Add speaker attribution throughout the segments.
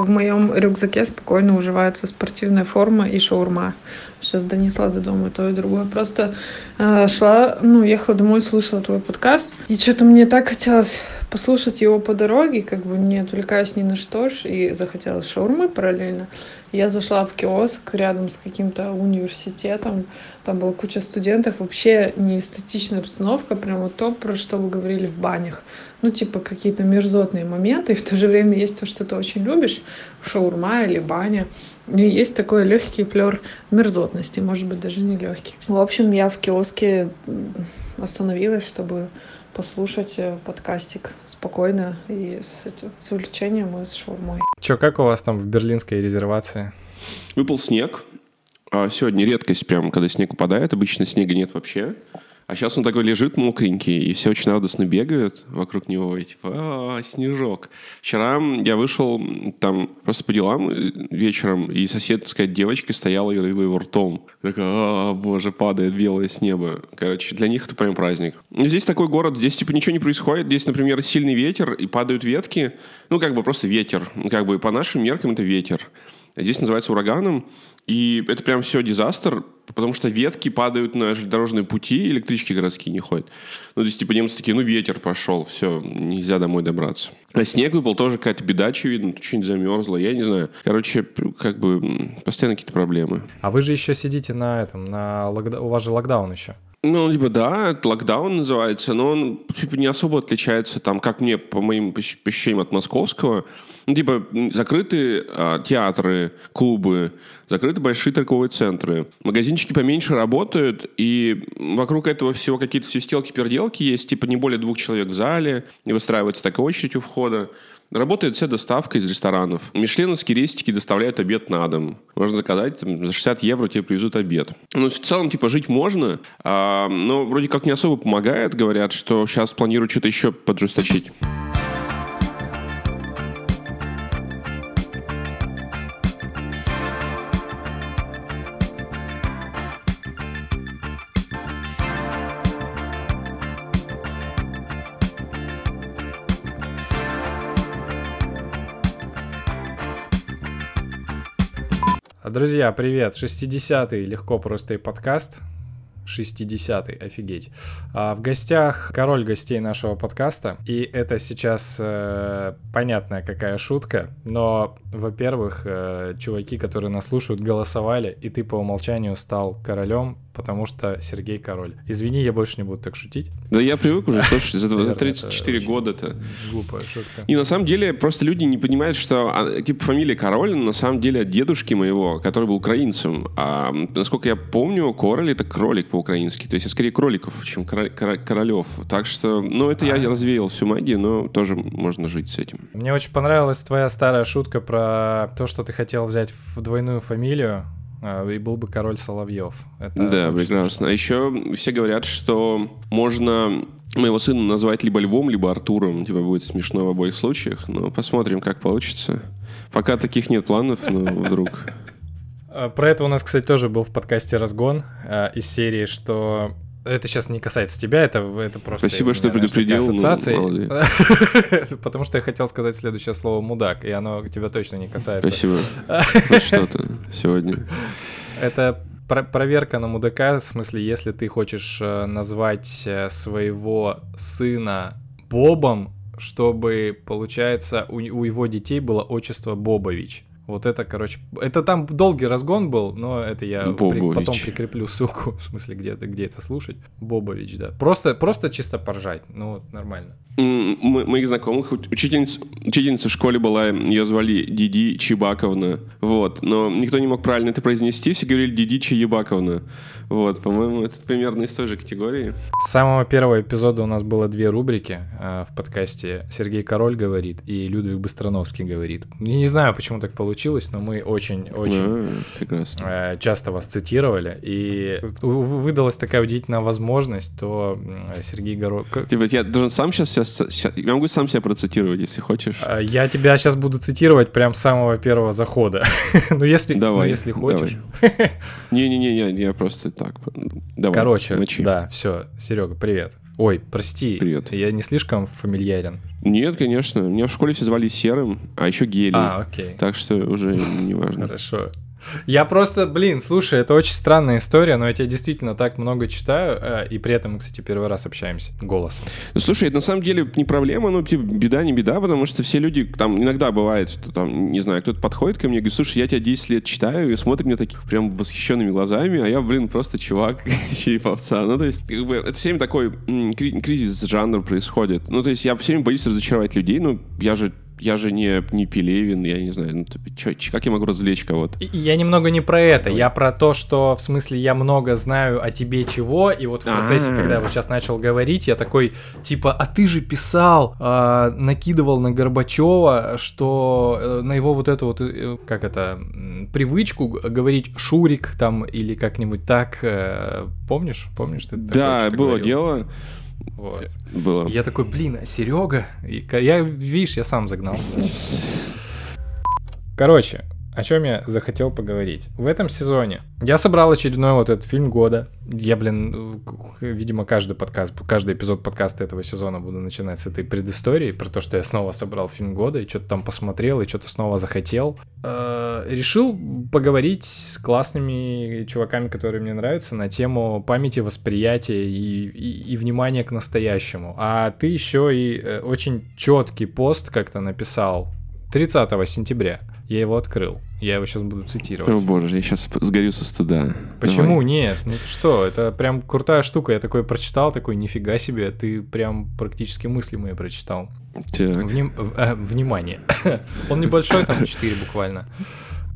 Speaker 1: В моем рюкзаке спокойно уживаются спортивная форма и шаурма. Сейчас донесла до дома то и другое. Просто э, шла, ну, ехала домой, слушала твой подкаст. И что-то мне так хотелось послушать его по дороге, как бы не отвлекаясь ни на что ж, и захотелось шаурмы параллельно. Я зашла в киоск рядом с каким-то университетом, там была куча студентов, вообще не эстетичная обстановка, прямо то, про что вы говорили в банях. Ну, типа какие-то мерзотные моменты, и в то же время есть то, что ты очень любишь, шаурма или баня. И есть такой легкий флер мерзотности, может быть, даже не легкий. В общем, я в киоске остановилась, чтобы послушать э, подкастик спокойно и с, этим, с увлечением и с шаурмой.
Speaker 2: Че, как у вас там в берлинской резервации?
Speaker 3: Выпал снег. А сегодня редкость прям, когда снег упадает. Обычно снега нет вообще. А сейчас он такой лежит мокренький, и все очень радостно бегают вокруг него, и типа, а, снежок. Вчера я вышел там просто по делам э, вечером, и соседская девочка стояла и рыла его ртом. Такая, а, боже, падает белое с неба. Короче, для них это прям праздник. Здесь такой город, здесь типа ничего не происходит. Здесь, например, сильный ветер, и падают ветки. Ну, как бы просто ветер. Как бы по нашим меркам это ветер. Здесь называется ураганом. И это прям все дизастер, потому что ветки падают на железнодорожные пути, электрички городские не ходят. Ну, то есть, типа, немцы такие, ну, ветер пошел, все, нельзя домой добраться. А снег выпал тоже какая-то беда, очевидно, что-нибудь замерзло, я не знаю. Короче, как бы постоянно какие-то проблемы.
Speaker 2: А вы же еще сидите на этом, на локда... у вас же локдаун еще.
Speaker 3: Ну, либо да, это локдаун называется, но он типа, не особо отличается, там, как мне, по моим ощущениям, от московского. Ну, типа, закрыты а, театры, клубы, закрыты большие торговые центры. Магазинчики поменьше работают, и вокруг этого всего какие-то свистелки-переделки есть, типа, не более двух человек в зале, не выстраивается такая очередь у входа. Работает вся доставка из ресторанов. Мишленовские рестики доставляют обед на дом. Можно заказать, за 60 евро тебе привезут обед. Ну, в целом, типа, жить можно, а, но вроде как не особо помогает. Говорят, что сейчас планируют что-то еще поджесточить.
Speaker 2: Друзья, привет! 60-й легко просто и подкаст. 60-й, офигеть. А в гостях король гостей нашего подкаста. И это сейчас э, понятная какая шутка. Но, во-первых, э, чуваки, которые нас слушают, голосовали, и ты по умолчанию стал королем потому что Сергей король. Извини, я больше не буду так шутить.
Speaker 3: Да я привык уже, слушай, за, за 34 года-то.
Speaker 2: Глупая шутка.
Speaker 3: И на самом деле просто люди не понимают, что а, типа фамилия Король на самом деле от дедушки моего, который был украинцем. А насколько я помню, Король это кролик по-украински. То есть это скорее кроликов, чем королев. Так что, ну это я а. развеял всю магию, но тоже можно жить с этим.
Speaker 2: Мне очень понравилась твоя старая шутка про то, что ты хотел взять в двойную фамилию. А, и был бы король Соловьев.
Speaker 3: Это да, прекрасно. А еще все говорят, что можно моего сына назвать либо Львом, либо Артуром. Типа будет смешно в обоих случаях. Но посмотрим, как получится. Пока таких нет планов, но вдруг.
Speaker 2: А, про это у нас, кстати, тоже был в подкасте «Разгон» э, из серии, что это сейчас не касается тебя, это, это просто...
Speaker 3: Спасибо, что предупредил. Ну,
Speaker 2: ассоциации. Потому что я хотел сказать следующее слово «мудак», и оно тебя точно не касается.
Speaker 3: Спасибо. Что-то сегодня.
Speaker 2: Это проверка на мудака, в смысле, если ты хочешь э, назвать э, своего сына Бобом, чтобы, получается, у, у его детей было отчество Бобович. Вот это, короче, это там долгий разгон был, но это я при, потом прикреплю ссылку, в смысле, где, где это слушать. Бобович, да. Просто, просто чисто поржать, ну, нормально.
Speaker 3: Мы, моих знакомых, учительница, учительница в школе была, ее звали Диди Чебаковна, вот, но никто не мог правильно это произнести, все говорили Диди Чебаковна. Вот, по-моему, это примерно из той же категории.
Speaker 2: С самого первого эпизода у нас было две рубрики э, в подкасте. Сергей Король говорит и Людвиг Быстроновский говорит. Я не знаю, почему так получилось, но мы очень-очень э, часто вас цитировали. И выдалась такая удивительная возможность, то Сергей Король...
Speaker 3: Типа, я должен сам сейчас, сейчас... Я могу сам себя процитировать, если хочешь.
Speaker 2: А, я тебя сейчас буду цитировать прям с самого первого захода. ну, если, давай, ну, если хочешь.
Speaker 3: Не-не-не, я просто так. Давай,
Speaker 2: Короче, мочи. да, все, Серега, привет. Ой, прости,
Speaker 3: Привет.
Speaker 2: я не слишком фамильярен.
Speaker 3: Нет, конечно. Меня в школе все звали Серым, а еще Гелий.
Speaker 2: А, окей.
Speaker 3: Так что уже не важно.
Speaker 2: Хорошо. Я просто, блин, слушай, это очень странная история, но я тебя действительно так много читаю, э, и при этом кстати, первый раз общаемся голосом.
Speaker 3: Ну, слушай, это на самом деле не проблема, ну, типа, беда не беда, потому что все люди, там, иногда бывает, что там, не знаю, кто-то подходит ко мне и говорит, слушай, я тебя 10 лет читаю, и смотрит мне таких прям восхищенными глазами, а я, блин, просто чувак, череповца. Ну, то есть, как бы, это все время такой кризис жанра происходит. Ну, то есть, я все время боюсь разочаровать людей, ну, я же я же не, не Пелевин, я не знаю, ну, типа, чё- чё- как я могу развлечь кого-то?
Speaker 2: Я немного не про это, я про то, что в смысле я много знаю о тебе чего, и вот в процессе,
Speaker 3: А.
Speaker 2: когда я вот сейчас начал говорить, я такой, типа, а ты же писал, а, накидывал на Горбачева, что э, на его вот эту вот, э, как это, привычку говорить Шурик там или как-нибудь так, э, помнишь? Помнишь? Ты
Speaker 3: Да, было
Speaker 2: говорил?
Speaker 3: дело,
Speaker 2: Вот.
Speaker 3: было.
Speaker 2: Я такой, блин, а Серега? И я, видишь, я сам загнался. Короче, о чем я захотел поговорить. В этом сезоне я собрал очередной вот этот фильм года. Я, блин, э, видимо, каждый подкаст, каждый эпизод подкаста этого сезона буду начинать с этой предыстории, про то, что я снова собрал фильм года и что-то там посмотрел, и что-то снова захотел. Э, Решил поговорить с классными чуваками, которые мне нравятся, на тему памяти, восприятия и, и, и внимания к настоящему. А ты еще и э, очень четкий пост как-то написал 30 сентября. Я его открыл. Я его сейчас буду цитировать.
Speaker 3: О боже, я сейчас сгорю со стыда.
Speaker 2: Почему
Speaker 3: Давай.
Speaker 2: нет? Ну ты что, это прям крутая штука. Я такой прочитал, такой, нифига себе, ты прям практически мысли мои прочитал.
Speaker 3: Так.
Speaker 2: Вним- э, внимание. Он небольшой, там 4 буквально.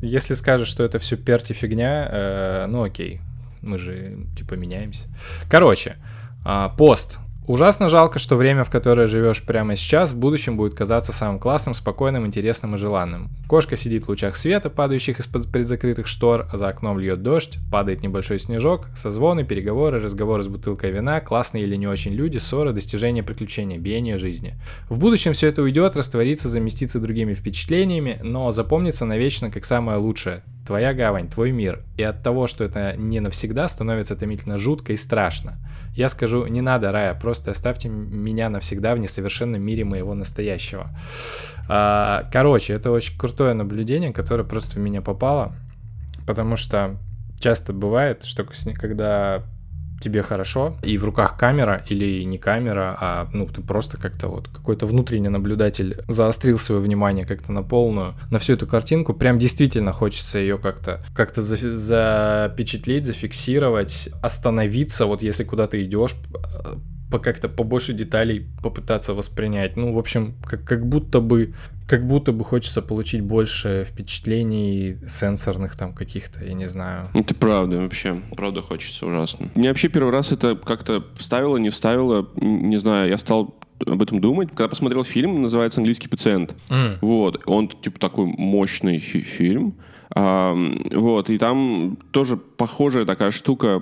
Speaker 2: Если скажешь, что это все перти фигня, э, ну окей. Мы же типа меняемся. Короче, а, пост. Ужасно жалко, что время, в которое живешь прямо сейчас, в будущем будет казаться самым классным, спокойным, интересным и желанным. Кошка сидит в лучах света, падающих из-под предзакрытых штор, а за окном льет дождь, падает небольшой снежок, созвоны, переговоры, разговоры с бутылкой вина, классные или не очень люди, ссоры, достижения, приключения, биение жизни. В будущем все это уйдет, растворится, заместится другими впечатлениями, но запомнится навечно как самое лучшее. Твоя гавань, твой мир. И от того, что это не навсегда, становится томительно жутко и страшно. Я скажу, не надо, Рая, просто оставьте меня навсегда в несовершенном мире моего настоящего. А, Короче, это очень крутое наблюдение, которое просто в меня попало, потому что часто бывает, что когда тебе хорошо, и в руках камера или не камера, а ну ты просто как-то вот какой-то внутренний наблюдатель заострил свое внимание как-то на полную, на всю эту картинку, прям действительно хочется ее как-то как-то за- запечатлеть, зафиксировать, остановиться, вот если куда ты идешь, по как-то побольше деталей попытаться воспринять. Ну, в общем, как, как будто бы как будто бы хочется получить больше впечатлений сенсорных там каких-то, я не знаю.
Speaker 3: Это правда, вообще. Правда хочется ужасно. Мне вообще первый раз это как-то вставило, не вставило. Не знаю, я стал об этом думать. Когда посмотрел фильм, называется «Английский пациент».
Speaker 2: М.
Speaker 3: Вот, он типа такой мощный фи- фильм. Вот, и там тоже похожая такая штука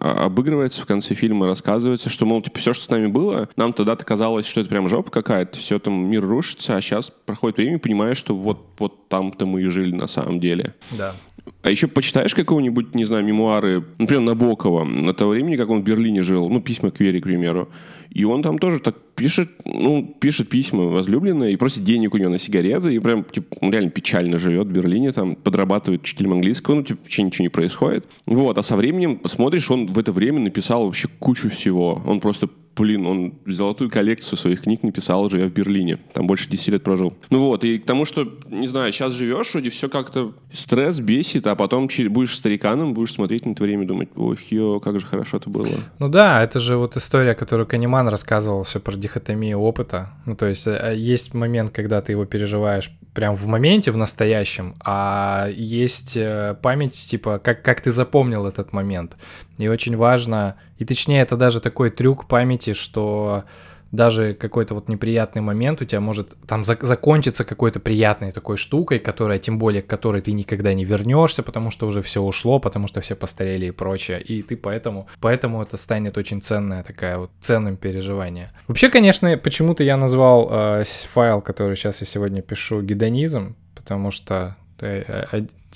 Speaker 3: а- обыгрывается в конце фильма, рассказывается, что, мол, типа, все, что с нами было, нам тогда-то казалось, что это прям жопа какая-то, все там мир рушится, а сейчас проходит время понимаешь, что вот, вот там-то мы и жили на самом деле.
Speaker 2: Да.
Speaker 3: А еще почитаешь какого-нибудь, не знаю, мемуары, например, Набокова, на того времени, как он в Берлине жил, ну, письма к Вере, к примеру. И он там тоже так пишет, ну, пишет письма возлюбленной и просит денег у нее на сигареты, и прям, типа, он реально печально живет в Берлине, там, подрабатывает учителем английского, ну, типа, вообще ничего не происходит. Вот, а со временем, смотришь, он в это время написал вообще кучу всего. Он просто блин, он золотую коллекцию своих книг написал, живя в Берлине. Там больше 10 лет прожил. Ну вот, и к тому, что, не знаю, сейчас живешь, вроде все как-то стресс бесит, а потом будешь стариканом, будешь смотреть на это время и думать, ох, ё, как же хорошо это было.
Speaker 2: Ну да, это же вот история, которую Канеман рассказывал, все про дихотомию опыта. Ну то есть э, есть момент, когда ты его переживаешь прям в моменте, в настоящем, а есть э, память, типа, как, как ты запомнил этот момент. И очень важно, и точнее это даже такой трюк памяти, что даже какой-то вот неприятный момент у тебя может там зак- закончиться какой-то приятной такой штукой, которая, тем более, к которой ты никогда не вернешься, потому что уже все ушло, потому что все постарели и прочее, и ты поэтому, поэтому это станет очень ценная такая вот ценным переживание. Вообще, конечно, почему-то я назвал э, файл, который сейчас я сегодня пишу, гедонизм, потому что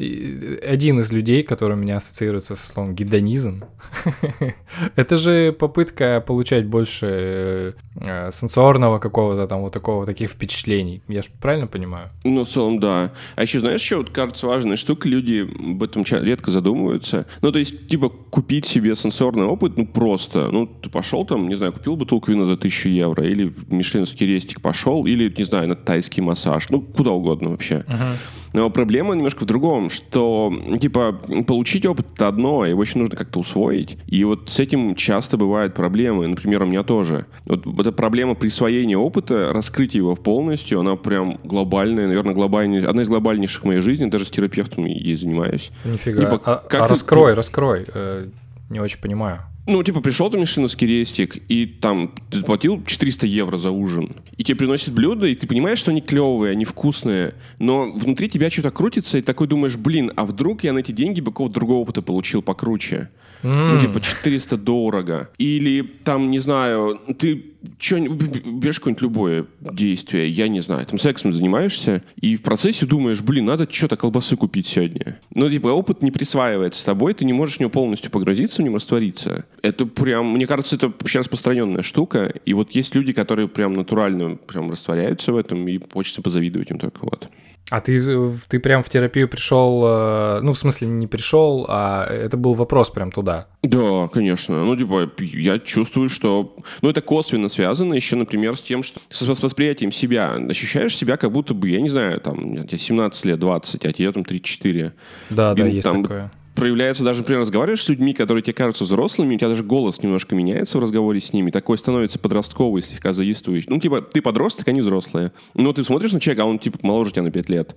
Speaker 2: один из людей, который у меня ассоциируется со словом гедонизм, это же попытка получать больше э, сенсорного какого-то там вот такого, таких впечатлений. Я же правильно понимаю?
Speaker 3: Ну, в целом, да. А еще знаешь, что вот кажется важная штука, люди об этом редко задумываются. Ну, то есть, типа, купить себе сенсорный опыт, ну, просто. Ну, ты пошел там, не знаю, купил бутылку вина за тысячу евро, или в Мишленовский рестик пошел, или, не знаю, на тайский массаж, ну, куда угодно вообще. Uh-huh. Но проблема немножко в другом, что, типа, получить опыт — это одно, его еще нужно как-то усвоить. И вот с этим часто бывают проблемы. Например, у меня тоже. Вот эта проблема присвоения опыта, раскрытия его полностью, она прям глобальная, наверное, глобальная, одна из глобальнейших в моей жизни. Даже с терапевтом ей занимаюсь.
Speaker 2: Нифига. Типа, а, как а раскрой, раскрой. Э, не очень понимаю.
Speaker 3: Ну, типа, пришел ты мишленовский рестик, и там ты заплатил 400 евро за ужин, и тебе приносят блюда, и ты понимаешь, что они клевые, они вкусные, но внутри тебя что-то крутится, и такой думаешь, блин, а вдруг я на эти деньги бы какого-то другого опыта получил покруче? Mm. Ну, типа, 400 дорого. Или там, не знаю, ты что, берешь какое-нибудь любое действие, я не знаю, там сексом занимаешься, и в процессе думаешь, блин, надо что-то колбасы купить сегодня. Но, типа, опыт не присваивается тобой, ты не можешь в него полностью погрузиться, в нем раствориться. Это прям, мне кажется, это вообще распространенная штука, и вот есть люди, которые прям натурально прям растворяются в этом, и хочется позавидовать им только вот.
Speaker 2: А ты, ты прям в терапию пришел, э, ну, в смысле, не пришел, а это был вопрос прям туда?
Speaker 3: Да, конечно. Ну, типа, я чувствую, что... Ну, это косвенно связано еще, например, с тем, что с восприятием себя. Ощущаешь себя как будто бы, я не знаю, там, тебе 17 лет, 20, а тебе там 34.
Speaker 2: Да, да, есть там, такое
Speaker 3: проявляется даже, например, разговариваешь с людьми, которые тебе кажутся взрослыми, у тебя даже голос немножко меняется в разговоре с ними, такой становится подростковый, слегка заистующий. Ну, типа, ты подросток, они взрослые. Но ты смотришь на человека, а он, типа, моложе тебя на 5 лет.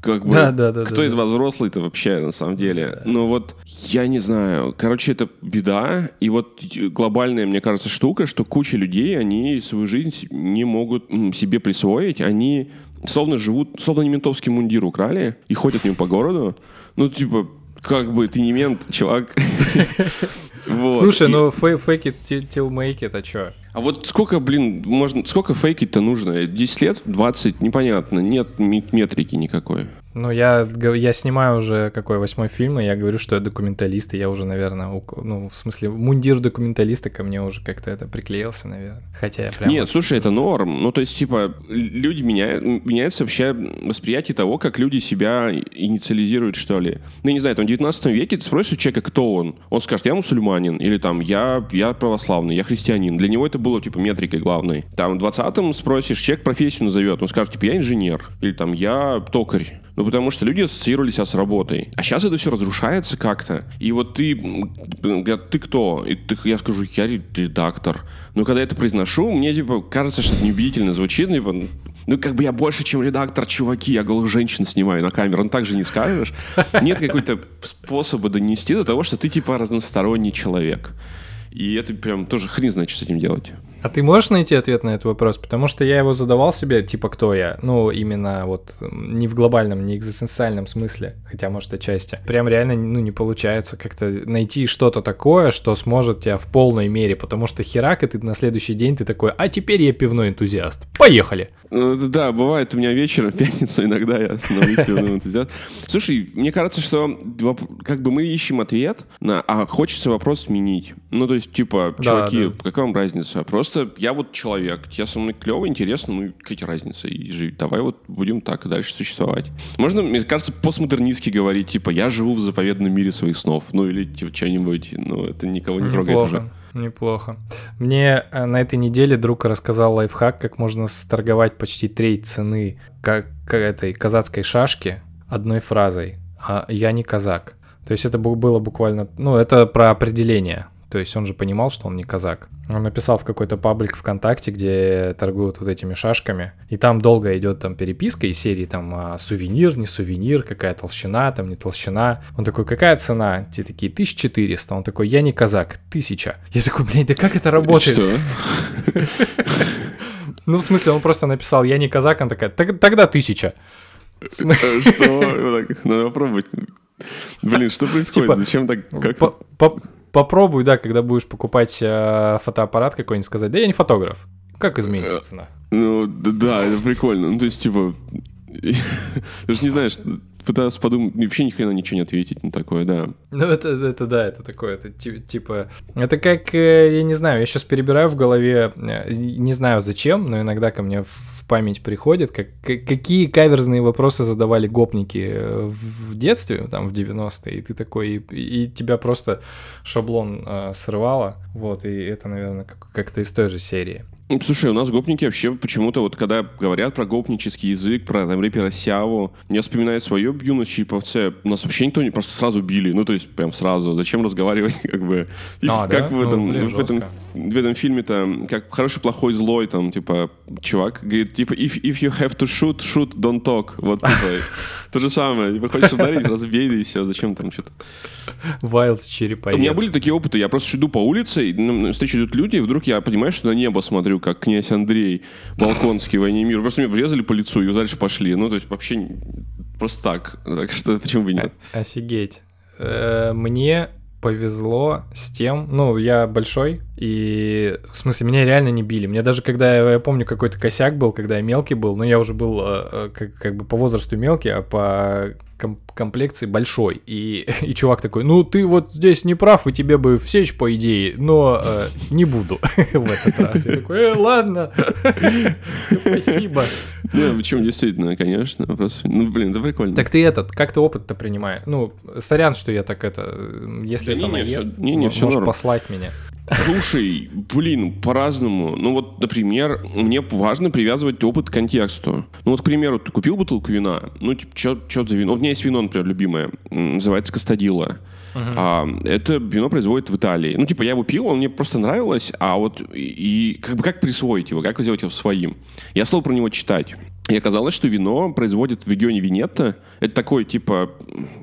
Speaker 3: Как бы, да, да, да, кто да, из да. вас взрослый-то вообще, на самом деле? Да. Ну вот, я не знаю. Короче, это беда. И вот глобальная, мне кажется, штука, что куча людей, они свою жизнь не могут себе присвоить. Они словно живут, словно не ментовский мундир украли и ходят в ним по городу. Ну, типа, как бы ты не мент, чувак.
Speaker 2: Вот. Слушай, и... ну fake it till make it, а чё?
Speaker 3: А вот сколько, блин, можно, сколько фейкить-то нужно? 10 лет? 20? Непонятно. Нет метрики никакой.
Speaker 2: Ну, я, я снимаю уже какой восьмой фильм, и я говорю, что я документалист, и я уже, наверное, ну, в смысле, мундир документалиста ко мне уже как-то это приклеился, наверное. Хотя я прям...
Speaker 3: Нет, слушай, это норм. Ну, то есть, типа, люди меняют, меняется вообще восприятие того, как люди себя инициализируют, что ли. Ну, я не знаю, там, в 19 веке ты спросишь у человека, кто он. Он скажет, я мусульманин, или там, я, я православный, я христианин. Для него это было, типа, метрикой главной. Там, в 20-м спросишь, человек профессию назовет, он скажет, типа, я инженер, или там, я токарь. Ну, потому что люди ассоциировали себя с работой. А сейчас это все разрушается как-то. И вот ты, говорят, ты кто? И ты, я скажу, я редактор. Но когда я это произношу, мне, типа, кажется, что это неубедительно звучит. Типа, ну, как бы я больше, чем редактор, чуваки, я голых женщин снимаю на камеру. Ну, так же не скажешь. Нет какой-то способа донести до того, что ты, типа, разносторонний человек. И это прям тоже хрен знает, что с этим делать.
Speaker 2: А ты можешь найти ответ на этот вопрос? Потому что я его задавал себе, типа, кто я? Ну, именно вот не в глобальном, не экзистенциальном смысле, хотя, может, отчасти. Прям реально, ну, не получается как-то найти что-то такое, что сможет тебя в полной мере, потому что херак, и ты на следующий день ты такой, а теперь я пивной энтузиаст. Поехали!
Speaker 3: Ну, да, бывает у меня вечером, в пятницу иногда я становлюсь пивным энтузиастом. Слушай, мне кажется, что как бы мы ищем ответ на, а хочется вопрос сменить. Ну, то есть, типа, чуваки, да, да. какая вам разница? Просто просто я вот человек, тебе со мной клево, интересно, ну какая разница, и жить. Давай вот будем так и дальше существовать. Можно, мне кажется, постмодернистски говорить, типа, я живу в заповедном мире своих снов, ну или типа что-нибудь, ну это никого не трогает уже.
Speaker 2: Неплохо. Мне э, на этой неделе друг рассказал лайфхак, как можно сторговать почти треть цены как этой казацкой шашки одной фразой «А «я не казак». То есть это было буквально, ну, это про определение. То есть он же понимал, что он не казак. Он написал в какой-то паблик ВКонтакте, где торгуют вот этими шашками. И там долго идет там переписка из серии там а, сувенир, не сувенир, какая толщина, там не толщина. Он такой, какая цена? Те такие, 1400. Он такой, я не казак, 1000. Я такой, блядь, да как это работает? Что? Ну, в смысле, он просто написал, я не казак, он такая, тогда тысяча.
Speaker 3: Что? Надо попробовать. Блин, что происходит? Типа, Зачем так?
Speaker 2: Как? Попробуй, да, когда будешь покупать э, фотоаппарат какой-нибудь, сказать, да я не фотограф. Как изменится цена?
Speaker 3: Ну, да, это прикольно. Ну, то есть, типа, ты же не знаешь, пытался подумать, вообще ни хрена ничего не ответить на такое, да.
Speaker 2: Ну, это, это да, это такое, это типа... Это как, э, я не знаю, я сейчас перебираю в голове, э, не знаю зачем, но иногда ко мне в память приходит, как, какие каверзные вопросы задавали гопники э, в детстве, там, в 90-е, и ты такой, и, и тебя просто шаблон э, срывало, вот, и это, наверное, как- как-то из той же серии.
Speaker 3: Слушай, у нас гопники вообще почему-то вот когда говорят про гопнический язык, про там, рэпера Сяву, я вспоминаю свое юность Чиповце, нас вообще никто не просто сразу били, ну то есть прям сразу, зачем разговаривать как бы, и
Speaker 2: А,
Speaker 3: как
Speaker 2: да?
Speaker 3: в этом,
Speaker 2: Ну, блин,
Speaker 3: в этом,
Speaker 2: жестко.
Speaker 3: В этом фильме-то, как хороший, плохой, злой, там, типа, чувак говорит, типа, if, if you have to shoot, shoot, don't talk, вот, типа, то же самое, типа, хочешь ударить, разбей, да и все, зачем там что-то.
Speaker 2: Вайлд черепаец.
Speaker 3: У меня были такие опыты. Я просто иду по улице, и встречу идут люди, и вдруг я понимаю, что на небо смотрю, как князь Андрей Балконский «Войне и мира». Просто меня врезали по лицу и дальше пошли. Ну, то есть вообще просто так. Так что почему бы нет?
Speaker 2: Офигеть. Э, Мне повезло с тем, ну, я большой, и, в смысле, меня реально не били. Мне даже когда, я, я помню, какой-то косяк был, когда я мелкий был, но я уже был э, э, как, как бы по возрасту мелкий, а по ком- комплекции большой. И, и чувак такой, ну, ты вот здесь не прав, и тебе бы всечь, по идее, но э, не буду в этот раз. Я такой, «Э, ладно, спасибо.
Speaker 3: Не, причем действительно, конечно. Просто, ну, блин, да прикольно.
Speaker 2: Так ты этот, как ты опыт-то принимаешь? Ну, сорян, что я так это, если
Speaker 3: не-не,
Speaker 2: наезд,
Speaker 3: всё- не-не,
Speaker 2: мо-
Speaker 3: всё
Speaker 2: можешь послать меня.
Speaker 3: Слушай, блин, по-разному. Ну вот, например, мне важно привязывать опыт к контексту. Ну вот, к примеру, ты купил бутылку вина, ну, типа, что за вино? Вот у меня есть вино, например, любимое, называется Кастадила. А, это вино производят в Италии. Ну, типа, я его пил, он мне просто нравилось, а вот и, и как бы как присвоить его, как сделать его своим? Я стал про него читать. И оказалось, что вино производят в регионе Венетто. Это такой, типа,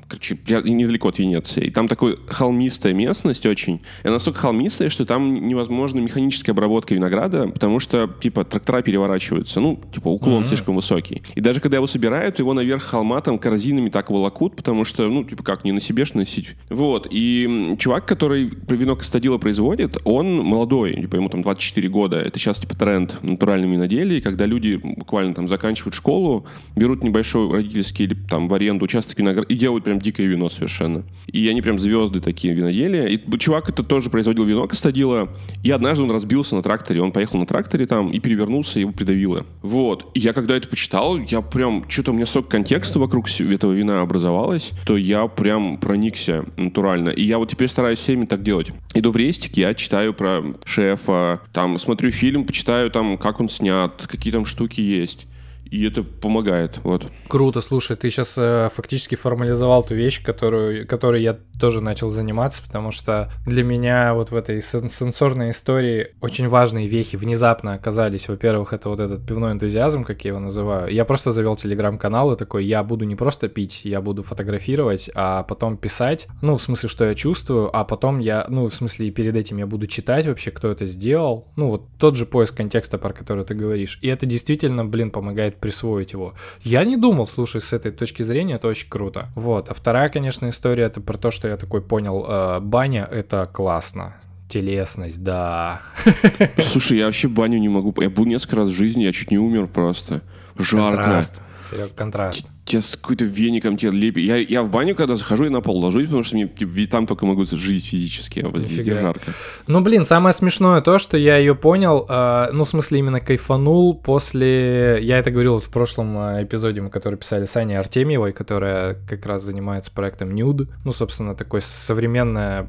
Speaker 3: короче, недалеко от Венеции. И там такой холмистая местность очень. И она настолько холмистая, что там невозможна механическая обработка винограда, потому что, типа, трактора переворачиваются. Ну, типа, уклон слишком высокий. И даже когда его собирают, его наверх холма там корзинами так волокут, потому что, ну, типа, как, не на себе ж носить. Вот. И чувак, который вино Кастадила производит, он молодой, типа, ему там 24 года. Это сейчас, типа, тренд натуральном виноделии, когда люди буквально там заканчивают школу, берут небольшой родительский или там в аренду участок винограда и делают прям дикое вино совершенно. И они прям звезды такие виноделия. И чувак это тоже производил вино Кастадила, и однажды он разбился на тракторе. Он поехал на тракторе там и перевернулся, его придавило. Вот. И я когда это почитал, я прям, что-то у меня столько контекста вокруг этого вина образовалось, то я прям проникся натурально. И я вот теперь стараюсь всеми так делать. Иду в рестик, я читаю про шефа, там смотрю фильм, почитаю там, как он снят, какие там штуки есть. И это помогает, вот.
Speaker 2: Круто, слушай, ты сейчас фактически формализовал ту вещь, которую, которой я тоже начал заниматься, потому что для меня вот в этой сен- сенсорной истории очень важные вехи внезапно оказались. Во-первых, это вот этот пивной энтузиазм, как я его называю. Я просто завел телеграм-канал и такой, я буду не просто пить, я буду фотографировать, а потом писать, ну, в смысле, что я чувствую, а потом я, ну, в смысле, перед этим я буду читать вообще, кто это сделал. Ну, вот тот же поиск контекста, про который ты говоришь. И это действительно, блин, помогает присвоить его. Я не думал, слушай, с этой точки зрения это очень круто. Вот. А вторая, конечно, история, это про то, что я такой понял, э, баня — это классно. Телесность, да.
Speaker 3: Слушай, я вообще баню не могу. Я был несколько раз в жизни, я чуть не умер просто. Жарко.
Speaker 2: Контраст. Серег, контраст.
Speaker 3: Тебя с какой-то веником тебе лепит. Я, я в баню, когда захожу, я на пол ложусь, потому что мне типа, там только могу жить физически, а везде жарко.
Speaker 2: Ну, блин, самое смешное то, что я ее понял, э, ну, в смысле, именно кайфанул после... Я это говорил в прошлом э, эпизоде, мы который писали с Аней Артемьевой, которая как раз занимается проектом Nude. Ну, собственно, такой современная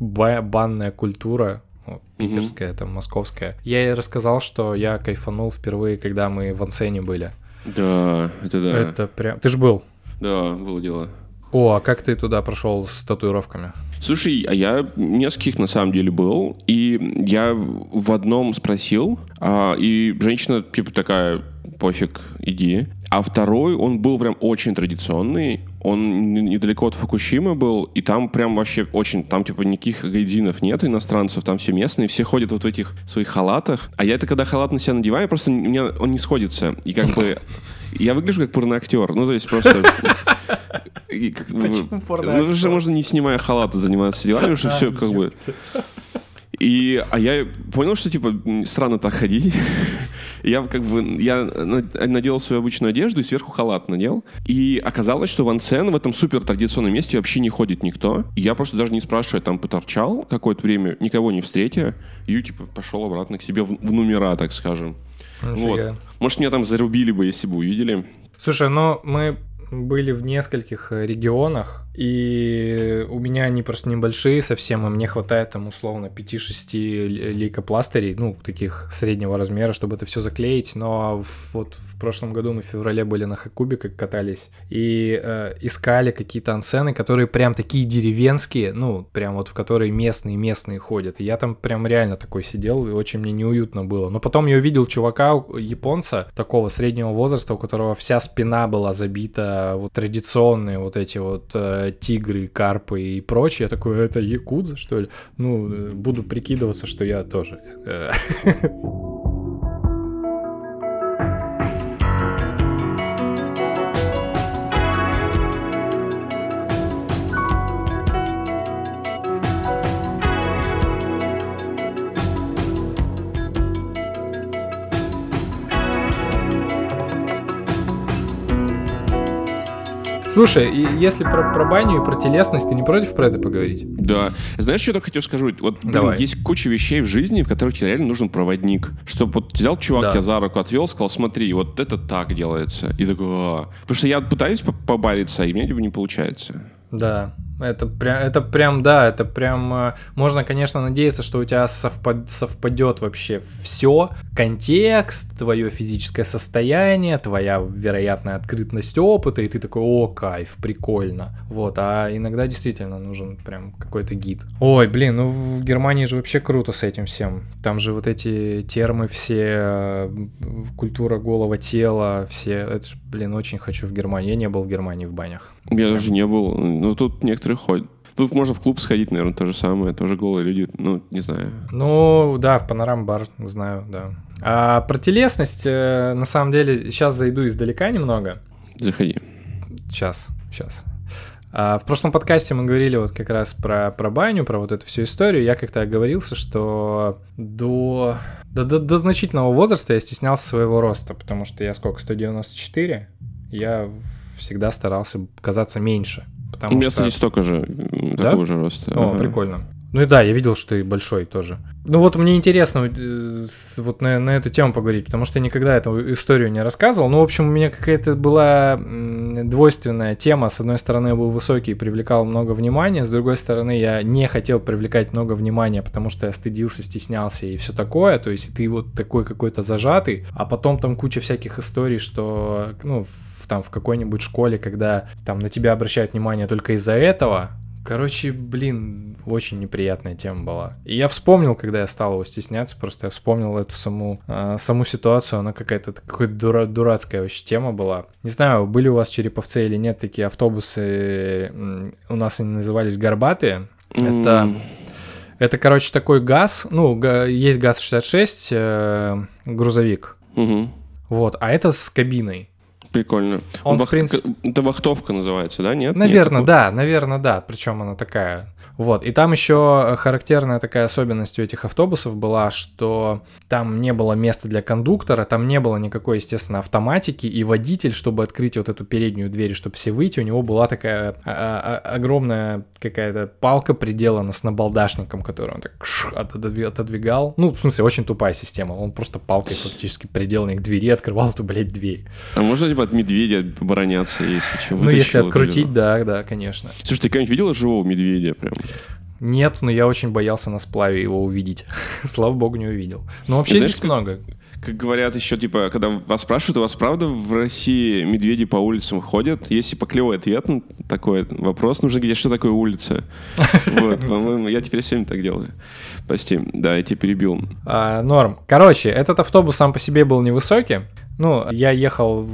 Speaker 2: ба- банная культура, вот, питерская, там, московская. Я ей рассказал, что я кайфанул впервые, когда мы в Ансене были.
Speaker 3: Да, это да.
Speaker 2: Это прям... Ты ж был?
Speaker 3: Да, было дело.
Speaker 2: О, а как ты туда прошел с татуировками?
Speaker 3: Слушай, а я нескольких на самом деле был, и я в одном спросил, а, и женщина типа такая, пофиг, иди. А второй, он был прям очень традиционный, он недалеко от Фукушимы был, и там прям вообще очень, там типа никаких гайдинов нет, иностранцев, там все местные, все ходят вот в этих своих халатах. А я это когда халат на себя надеваю, просто у меня он не сходится. И как бы я выгляжу как порноактер. Ну, то есть просто...
Speaker 2: Почему
Speaker 3: Ну,
Speaker 2: порноактер?
Speaker 3: что можно не снимая халата заниматься делами, потому что все как бы... И, а я понял, что, типа, странно так ходить. Я как бы, я надел свою обычную одежду и сверху халат надел. И оказалось, что в Ансен в этом супер традиционном месте вообще не ходит никто. Я просто даже не спрашивая, там поторчал какое-то время, никого не встретя. И типа пошел обратно к себе в, в номера, так скажем. Вот. Может, меня там зарубили бы, если бы увидели.
Speaker 2: Слушай, но мы были в нескольких регионах, и у меня они просто небольшие совсем, и мне хватает там условно 5-6 лейкопластырей, ну, таких среднего размера, чтобы это все заклеить. Но вот в прошлом году мы в феврале были на Хакубе, как катались, и э, искали какие-то ансены, которые прям такие деревенские, ну, прям вот в которые местные-местные ходят. И я там прям реально такой сидел, и очень мне неуютно было. Но потом я увидел чувака, японца, такого среднего возраста, у которого вся спина была забита вот традиционные вот эти вот э, тигры, карпы и прочее. Я такой, это якудза, что ли? Ну, э, буду прикидываться, что я тоже. Слушай, если про, про баню и про телесность, ты не против про это поговорить?
Speaker 3: Да. Знаешь, что я хотел сказать? Вот Давай. есть куча вещей в жизни, в которых тебе реально нужен проводник. Чтобы вот взял чувак да. тебя за руку, отвел, сказал, смотри, вот это так делается. И такой, а. Потому что я пытаюсь побариться, и мне типа не получается.
Speaker 2: Да. Это прям, это прям, да, это прям, э, можно, конечно, надеяться, что у тебя совпад, совпадет вообще все, контекст, твое физическое состояние, твоя вероятная открытность опыта, и ты такой, о, кайф, прикольно, вот, а иногда действительно нужен прям какой-то гид. Ой, блин, ну в Германии же вообще круто с этим всем, там же вот эти термы все, культура голого тела, все, это блин, очень хочу в Германии, я не был в Германии в банях.
Speaker 3: Я даже не был, ну тут некоторые ходят. Тут можно в клуб сходить, наверное, то же самое, тоже голые люди, ну, не знаю.
Speaker 2: Ну, да, в панорам бар, знаю, да. А про телесность, э, на самом деле, сейчас зайду издалека немного.
Speaker 3: Заходи.
Speaker 2: Сейчас, сейчас. А в прошлом подкасте мы говорили вот как раз про, про баню, про вот эту всю историю. Я как-то оговорился, что до, до, до, до значительного возраста я стеснялся своего роста, потому что я сколько, 194? Я всегда старался казаться меньше.
Speaker 3: Потому У меня, что... кстати, столько же, да? такого же роста.
Speaker 2: О, ага. прикольно. Ну и да, я видел, что и большой тоже. Ну вот мне интересно э, вот на, на эту тему поговорить, потому что я никогда эту историю не рассказывал. Ну, в общем, у меня какая-то была двойственная тема. С одной стороны, я был высокий и привлекал много внимания, с другой стороны, я не хотел привлекать много внимания, потому что я стыдился, стеснялся и все такое. То есть ты вот такой какой-то зажатый, а потом там куча всяких историй, что, ну, в, там в какой-нибудь школе, когда там на тебя обращают внимание только из-за этого, Короче, блин, очень неприятная тема была. И я вспомнил, когда я стал его стесняться, просто я вспомнил эту саму, э, саму ситуацию, она какая-то какая дура, дурацкая вообще тема была. Не знаю, были у вас череповцы или нет такие автобусы, у нас они назывались горбатые. Mm. Это это, короче, такой газ, ну, есть ГАЗ-66, э, грузовик.
Speaker 3: Угу.
Speaker 2: Вот, а это с кабиной.
Speaker 3: Прикольно. Он, Вах... в принципе... Это вахтовка называется, да? Нет?
Speaker 2: Наверное, Нет да, наверное, да. Причем она такая вот. И там еще характерная такая особенность у этих автобусов была, что там не было места для кондуктора, там не было никакой, естественно, автоматики, и водитель, чтобы открыть вот эту переднюю дверь, чтобы все выйти, у него была такая а, а, а, огромная какая-то палка приделана с набалдашником, который он так отодвигал. Ну, в смысле, очень тупая система. Он просто палкой фактически приделанной к двери открывал эту, блядь, дверь.
Speaker 3: А можно, типа, от медведя обороняться, если чего?
Speaker 2: Ну, если открутить, да, да, конечно.
Speaker 3: Слушай, ты когда-нибудь видела живого медведя прям?
Speaker 2: Нет, но я очень боялся на сплаве его увидеть. Слава богу, не увидел. Но вообще Знаешь, здесь как, много.
Speaker 3: Как говорят еще, типа, когда вас спрашивают, у вас правда в России медведи по улицам ходят? Если клевый ответ на такой вопрос, нужно где что такое улица. Вот, по-моему, я теперь всеми так делаю. Прости, да, я тебя перебил.
Speaker 2: А, норм. Короче, этот автобус сам по себе был невысокий, ну, я ехал,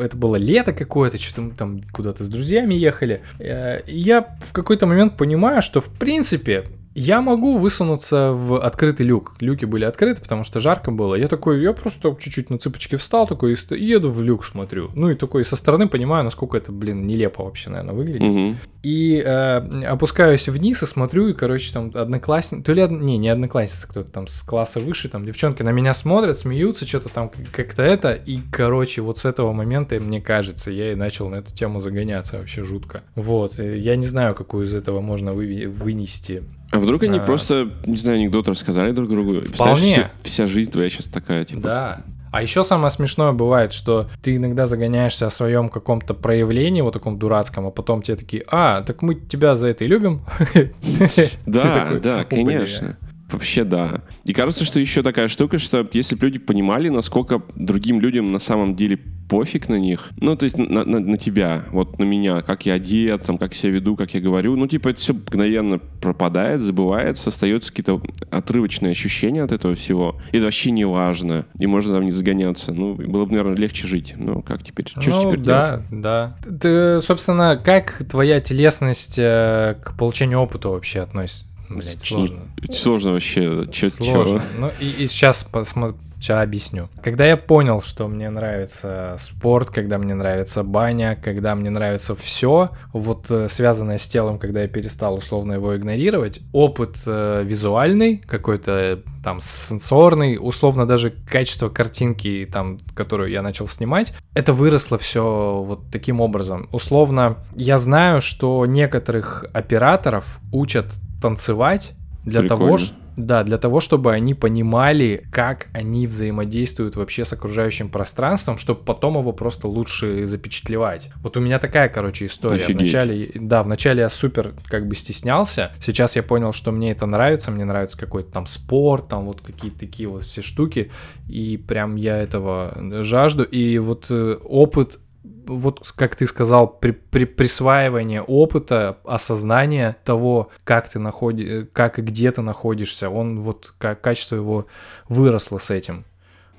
Speaker 2: это было лето какое-то, что-то мы там куда-то с друзьями ехали. Э, я в какой-то момент понимаю, что в принципе я могу высунуться в открытый люк. Люки были открыты, потому что жарко было. Я такой, я просто чуть-чуть на цыпочки встал, такой и еду в люк, смотрю. Ну и такой со стороны понимаю, насколько это, блин, нелепо вообще, наверное, выглядит.
Speaker 3: Мгм.
Speaker 2: И э, опускаюсь вниз и смотрю, и, короче, там одноклассница, то ли, од- не, не одноклассница, кто-то там с класса выше, там девчонки на меня смотрят, смеются, что-то там как-то это, и, короче, вот с этого момента, мне кажется, я и начал на эту тему загоняться вообще жутко. Вот, я не знаю, какую из этого можно выви- вынести.
Speaker 3: А вдруг они
Speaker 2: А.
Speaker 3: просто, не знаю, анекдот рассказали друг другу?
Speaker 2: Вполне.
Speaker 3: Вся, вся жизнь твоя сейчас такая, типа.
Speaker 2: Да. А еще самое смешное бывает, что ты иногда загоняешься о своем каком-то проявлении, вот таком дурацком, а потом тебе такие, а, так мы тебя за это и любим.
Speaker 3: Да, да, конечно. Вообще да. И кажется, что еще такая штука, что если бы люди понимали, насколько другим людям на самом деле пофиг на них, ну, то есть на, на- на тебя, вот на меня, как я одет, там, как себя веду, как я говорю, ну, типа, это все мгновенно пропадает, забывается, остается какие-то отрывочные ощущения от этого всего. И это вообще не важно. И можно там не загоняться. Ну, было бы, наверное, легче жить. Ну, как теперь? Что
Speaker 2: Ну,
Speaker 3: теперь делать?
Speaker 2: да, да. Ты, собственно, как твоя телесность э, к получению опыта вообще относится? Блять, сложно.
Speaker 3: Сложно вообще. Чё,
Speaker 2: Сложно.
Speaker 3: чё?
Speaker 2: Ну и, и сейчас посмотрю. Сейчас объясню. Когда я понял, что мне нравится спорт, когда мне нравится баня, когда мне нравится все, вот э, связанное с телом, когда я перестал условно его игнорировать, опыт э, визуальный, какой-то э, там сенсорный, условно даже качество картинки, там, которую я начал снимать, это выросло все вот таким образом. Условно, я знаю, что некоторых операторов учат танцевать для того,
Speaker 3: Прикольно.
Speaker 2: что да, для того, чтобы они понимали, как они взаимодействуют вообще с окружающим пространством, чтобы потом его просто лучше запечатлевать. Вот у меня такая, короче, история.
Speaker 3: Офигеть.
Speaker 2: Вначале, да, вначале я супер как бы стеснялся. Сейчас я понял, что мне это нравится. Мне нравится какой-то там спорт, там вот какие-то такие вот все штуки. И прям я этого жажду. И вот э, опыт вот как ты сказал, при, при присваивание опыта, осознание того, как ты находи, как и где ты находишься, он вот как качество его выросло с этим.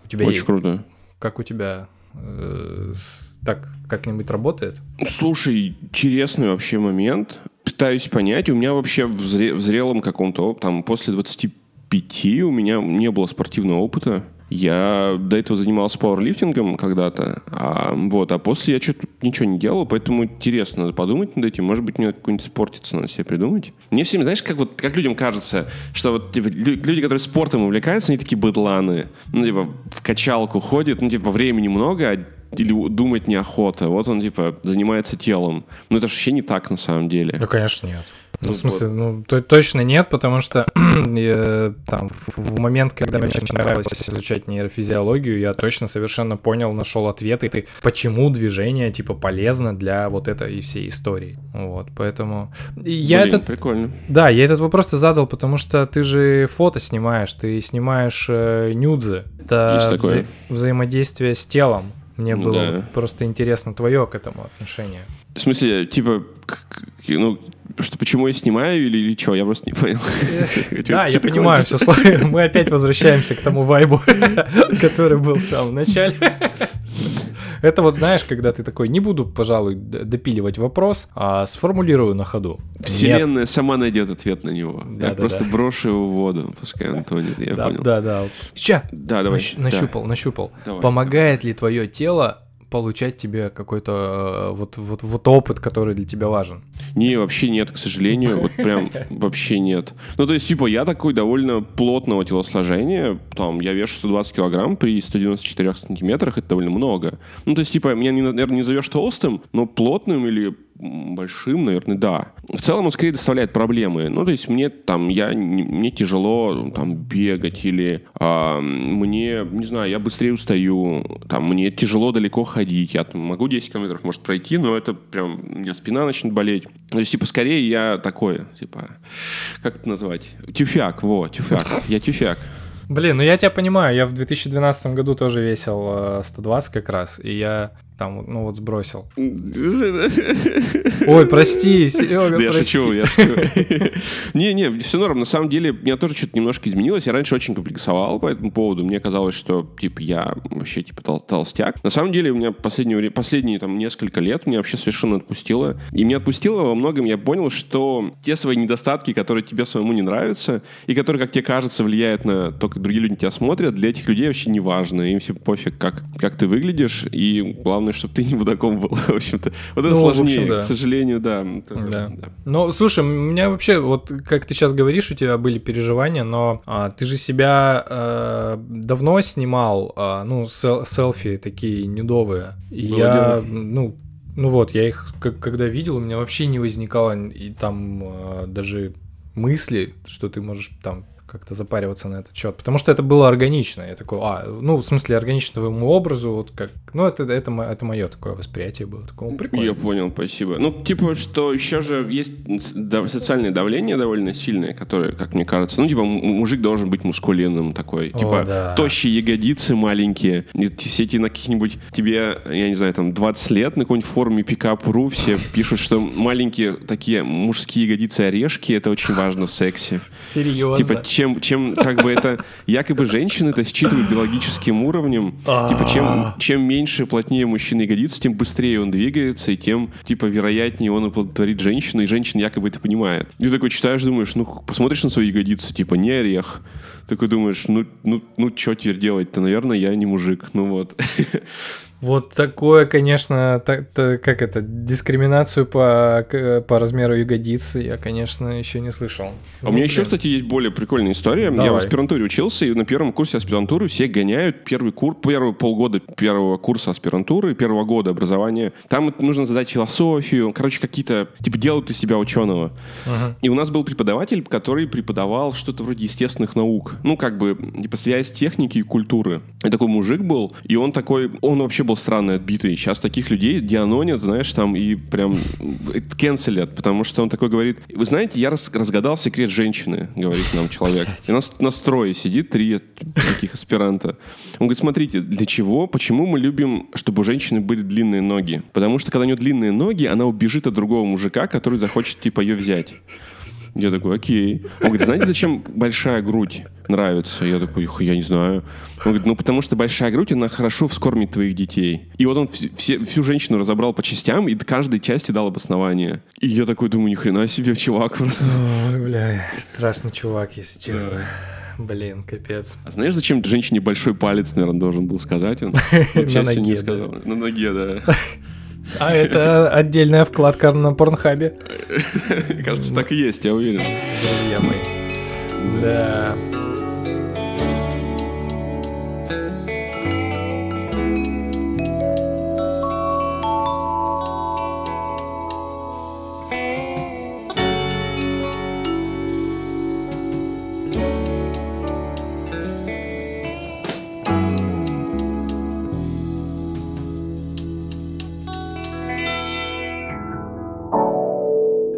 Speaker 2: У тебя
Speaker 3: Очень
Speaker 2: есть,
Speaker 3: круто.
Speaker 2: как у тебя э, так как-нибудь работает?
Speaker 3: Слушай, интересный вообще момент. Пытаюсь понять. У меня вообще в, зре- в зрелом каком-то, там, после 25 у меня не было спортивного опыта. Я до этого занимался пауэрлифтингом когда-то, а, вот, а после я что-то ничего не делал, поэтому интересно, надо подумать над этим. Может быть, мне какой-нибудь спортиться надо себе придумать. Мне всем, знаешь, как вот как людям кажется, что вот типа, лю- люди, которые спортом увлекаются, они такие быдланы. Ну, типа, в качалку ходят, ну, типа, времени много, а или думать неохота. Вот он, типа, занимается телом. Но это вообще не так на самом деле.
Speaker 2: Ну, конечно, нет. Ну,
Speaker 3: Ну,
Speaker 2: в смысле, ну, то- точно нет, потому что э, там в, в момент, когда мне очень нравилось изучать нейрофизиологию, я точно совершенно понял, нашел ответы, ты, почему движение, типа, полезно для вот этой всей истории. Вот, поэтому... и Я
Speaker 3: Блин,
Speaker 2: этот,
Speaker 3: прикольно.
Speaker 2: да, я этот вопрос ты задал, потому что ты же фото снимаешь, ты снимаешь э, нюдзы. Это вза- взаимодействие с телом. Мне
Speaker 3: Ну
Speaker 2: было
Speaker 3: да.
Speaker 2: вот просто интересно твое к этому отношение.
Speaker 3: В смысле, типа, ну, что, почему я снимаю или, или что? Я просто не понял.
Speaker 2: Да,
Speaker 3: Чё
Speaker 2: я понимаю, все Мы опять возвращаемся к тому вайбу, который был в самом начале. Это вот знаешь, когда ты такой, не буду, пожалуй, допиливать вопрос, а сформулирую на ходу. Нет.
Speaker 3: Вселенная сама найдет ответ на него.
Speaker 2: Да,
Speaker 3: я
Speaker 2: да,
Speaker 3: просто
Speaker 2: да.
Speaker 3: брошу его в воду, пускай он тонет. Я
Speaker 2: Да,
Speaker 3: понял.
Speaker 2: да, да. Ща,
Speaker 3: Да, давай.
Speaker 2: Нащ-
Speaker 3: да.
Speaker 2: нащупал, нащупал.
Speaker 3: Давай,
Speaker 2: Помогает ли твое тело получать тебе какой-то э, вот, вот, вот опыт, который для тебя важен?
Speaker 3: Не, вообще нет, к сожалению. Вот прям вообще нет. Ну, то есть, типа, я такой довольно плотного телосложения. Там, я вешу 120 килограмм при 194 сантиметрах. Это довольно много. Ну, то есть, типа, меня, наверное, не зовешь толстым, но плотным или большим, наверное, да. В целом он скорее доставляет проблемы. Ну, то есть мне там, я, не- мне тяжело там бегать или а, мне, не знаю, я быстрее устаю, там, мне тяжело далеко ходить. Я там, могу 10 километров, может, пройти, но это прям, у меня спина начнет болеть. То есть, типа, скорее я такой, типа, как это назвать? Тюфяк, во, тюфяк. Я тюфяк.
Speaker 2: Блин, ну я тебя понимаю, я в 2012 году тоже весил э, 120 как раз, и я там, ну вот сбросил. Ой, прости, Серега,
Speaker 3: я шучу, я шучу. Не-не, все норм. На самом деле, меня тоже что-то немножко изменилось. Я раньше очень комплексовал по этому поводу. Мне казалось, что, типа, я вообще, типа, тол- толстяк. На самом деле, у меня последние, последние там несколько лет меня вообще совершенно отпустило. И меня отпустило во многом, я понял, что те свои недостатки, которые тебе самому не нравятся, и которые, как тебе кажется, влияют на то, как другие люди тебя смотрят, для этих людей вообще не важно. Им все пофиг, как, как ты выглядишь, и главное, чтобы ты не мудаком был, в общем-то. Вот это
Speaker 2: Ну, в общем,
Speaker 3: сложнее,
Speaker 2: да.
Speaker 3: к сожалению, да. Это-
Speaker 2: Да.
Speaker 3: да.
Speaker 2: Ну, слушай, у меня вообще, вот как ты сейчас говоришь, у тебя были переживания, но а, ты же себя э, давно снимал, а, ну, сел- селфи такие недовые. И
Speaker 3: Было
Speaker 2: я,
Speaker 3: дело.
Speaker 2: ну, ну вот, я их как- когда видел, у меня вообще не возникало и там э, даже мысли, что ты можешь там как-то запариваться на этот счет, потому что это было органично. Я такой, а, ну, в смысле, органично твоему образу, вот как, ну, это, это, это мое такое восприятие было, такое, «О, прикольно.
Speaker 3: Я понял, спасибо. Ну, типа, что еще же есть социальное давление довольно сильное, которое, как мне кажется, ну, типа, мужик должен быть мускулинным такой.
Speaker 2: О,
Speaker 3: типа,
Speaker 2: да.
Speaker 3: тощие ягодицы маленькие. И Все эти на каких-нибудь, тебе, я не знаю, там, 20 лет на какой-нибудь форуме пикап.ру все пишут, что маленькие такие мужские ягодицы орешки, это очень важно в сексе.
Speaker 2: Серьезно.
Speaker 3: Типа, чем, чем как бы это... Якобы женщины это считывают биологическим уровнем. Типа, чем, чем меньше, плотнее мужчина ягодицы, тем быстрее он двигается, и тем, типа, вероятнее он оплодотворит женщину, и женщина якобы это понимает. И ты такой читаешь, думаешь, ну, посмотришь на свои ягодицы, типа, не орех. Такой думаешь, ну, ну, ну, что теперь делать-то? Наверное, я не мужик. Ну вот.
Speaker 2: Вот такое, конечно, так, та- как это, дискриминацию по, по размеру ягодицы я, конечно, еще не слышал.
Speaker 3: А у меня еще, кстати, есть более прикольная история. Я
Speaker 2: Давай.
Speaker 3: в аспирантуре учился, и на первом курсе аспирантуры все гоняют первый курс, первые полгода первого курса аспирантуры, первого года образования. Там нужно задать философию, короче, какие-то, типа, делают из себя ученого. И у нас был преподаватель, который преподавал что-то вроде естественных наук. Ну, как бы, типа, связь техники и культуры. И такой мужик был, и он такой, он вообще был странный, отбитый. Сейчас таких людей дианонят, знаешь, там, и прям э, кенселят, потому что он такой говорит, вы знаете, я разгадал секрет женщины, говорит нам человек. И нас на строе сидит три таких аспиранта. Он говорит, смотрите, для чего, почему мы любим, чтобы у женщины были длинные ноги? Потому что, когда у нее длинные ноги, она убежит от другого мужика, который захочет, типа, ее взять. Я такой, окей. Он говорит, знаете, зачем большая грудь нравится? Я такой, «Х, я не знаю. Он говорит, ну потому что большая грудь, она хорошо вскормит твоих детей. И вот он вс- все, всю женщину разобрал по частям и каждой части дал обоснование. И я такой думаю, ни хрена себе, чувак просто.
Speaker 2: Ой, бля, страшный чувак, если честно. Блин, капец.
Speaker 3: А знаешь, зачем женщине большой палец, наверное, должен был сказать он?
Speaker 2: На
Speaker 3: не
Speaker 2: ноге,
Speaker 3: сказал.
Speaker 2: да.
Speaker 3: На ноге, да.
Speaker 2: А это отдельная вкладка на Порнхабе.
Speaker 3: Мне кажется, так и есть, я уверен.
Speaker 2: Друзья мои. Да.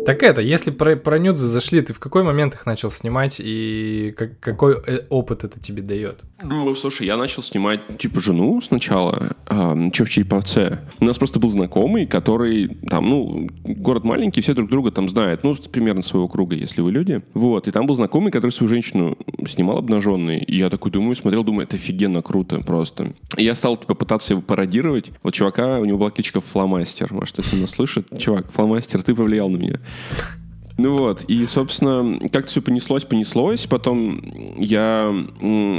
Speaker 2: Так это, если про, про нюдзы зашли, ты в какой момент их начал снимать и как- какой э, опыт это тебе дает?
Speaker 3: Ну, слушай, я начал снимать, типа, жену сначала, что в Череповце. У нас просто был знакомый, который, там, ну, город маленький, все друг друга там знают, ну, примерно своего круга, если вы люди. Вот, и там был знакомый, который свою женщину снимал обнаженной, и я такой думаю, смотрел, думаю, это офигенно круто просто. И я стал, типа, пытаться его пародировать. Вот чувака, у него была кличка Фломастер, может, если нас слышит. Чувак, Фломастер, ты повлиял на меня. Ну вот, и, собственно, как-то все понеслось, понеслось. Потом я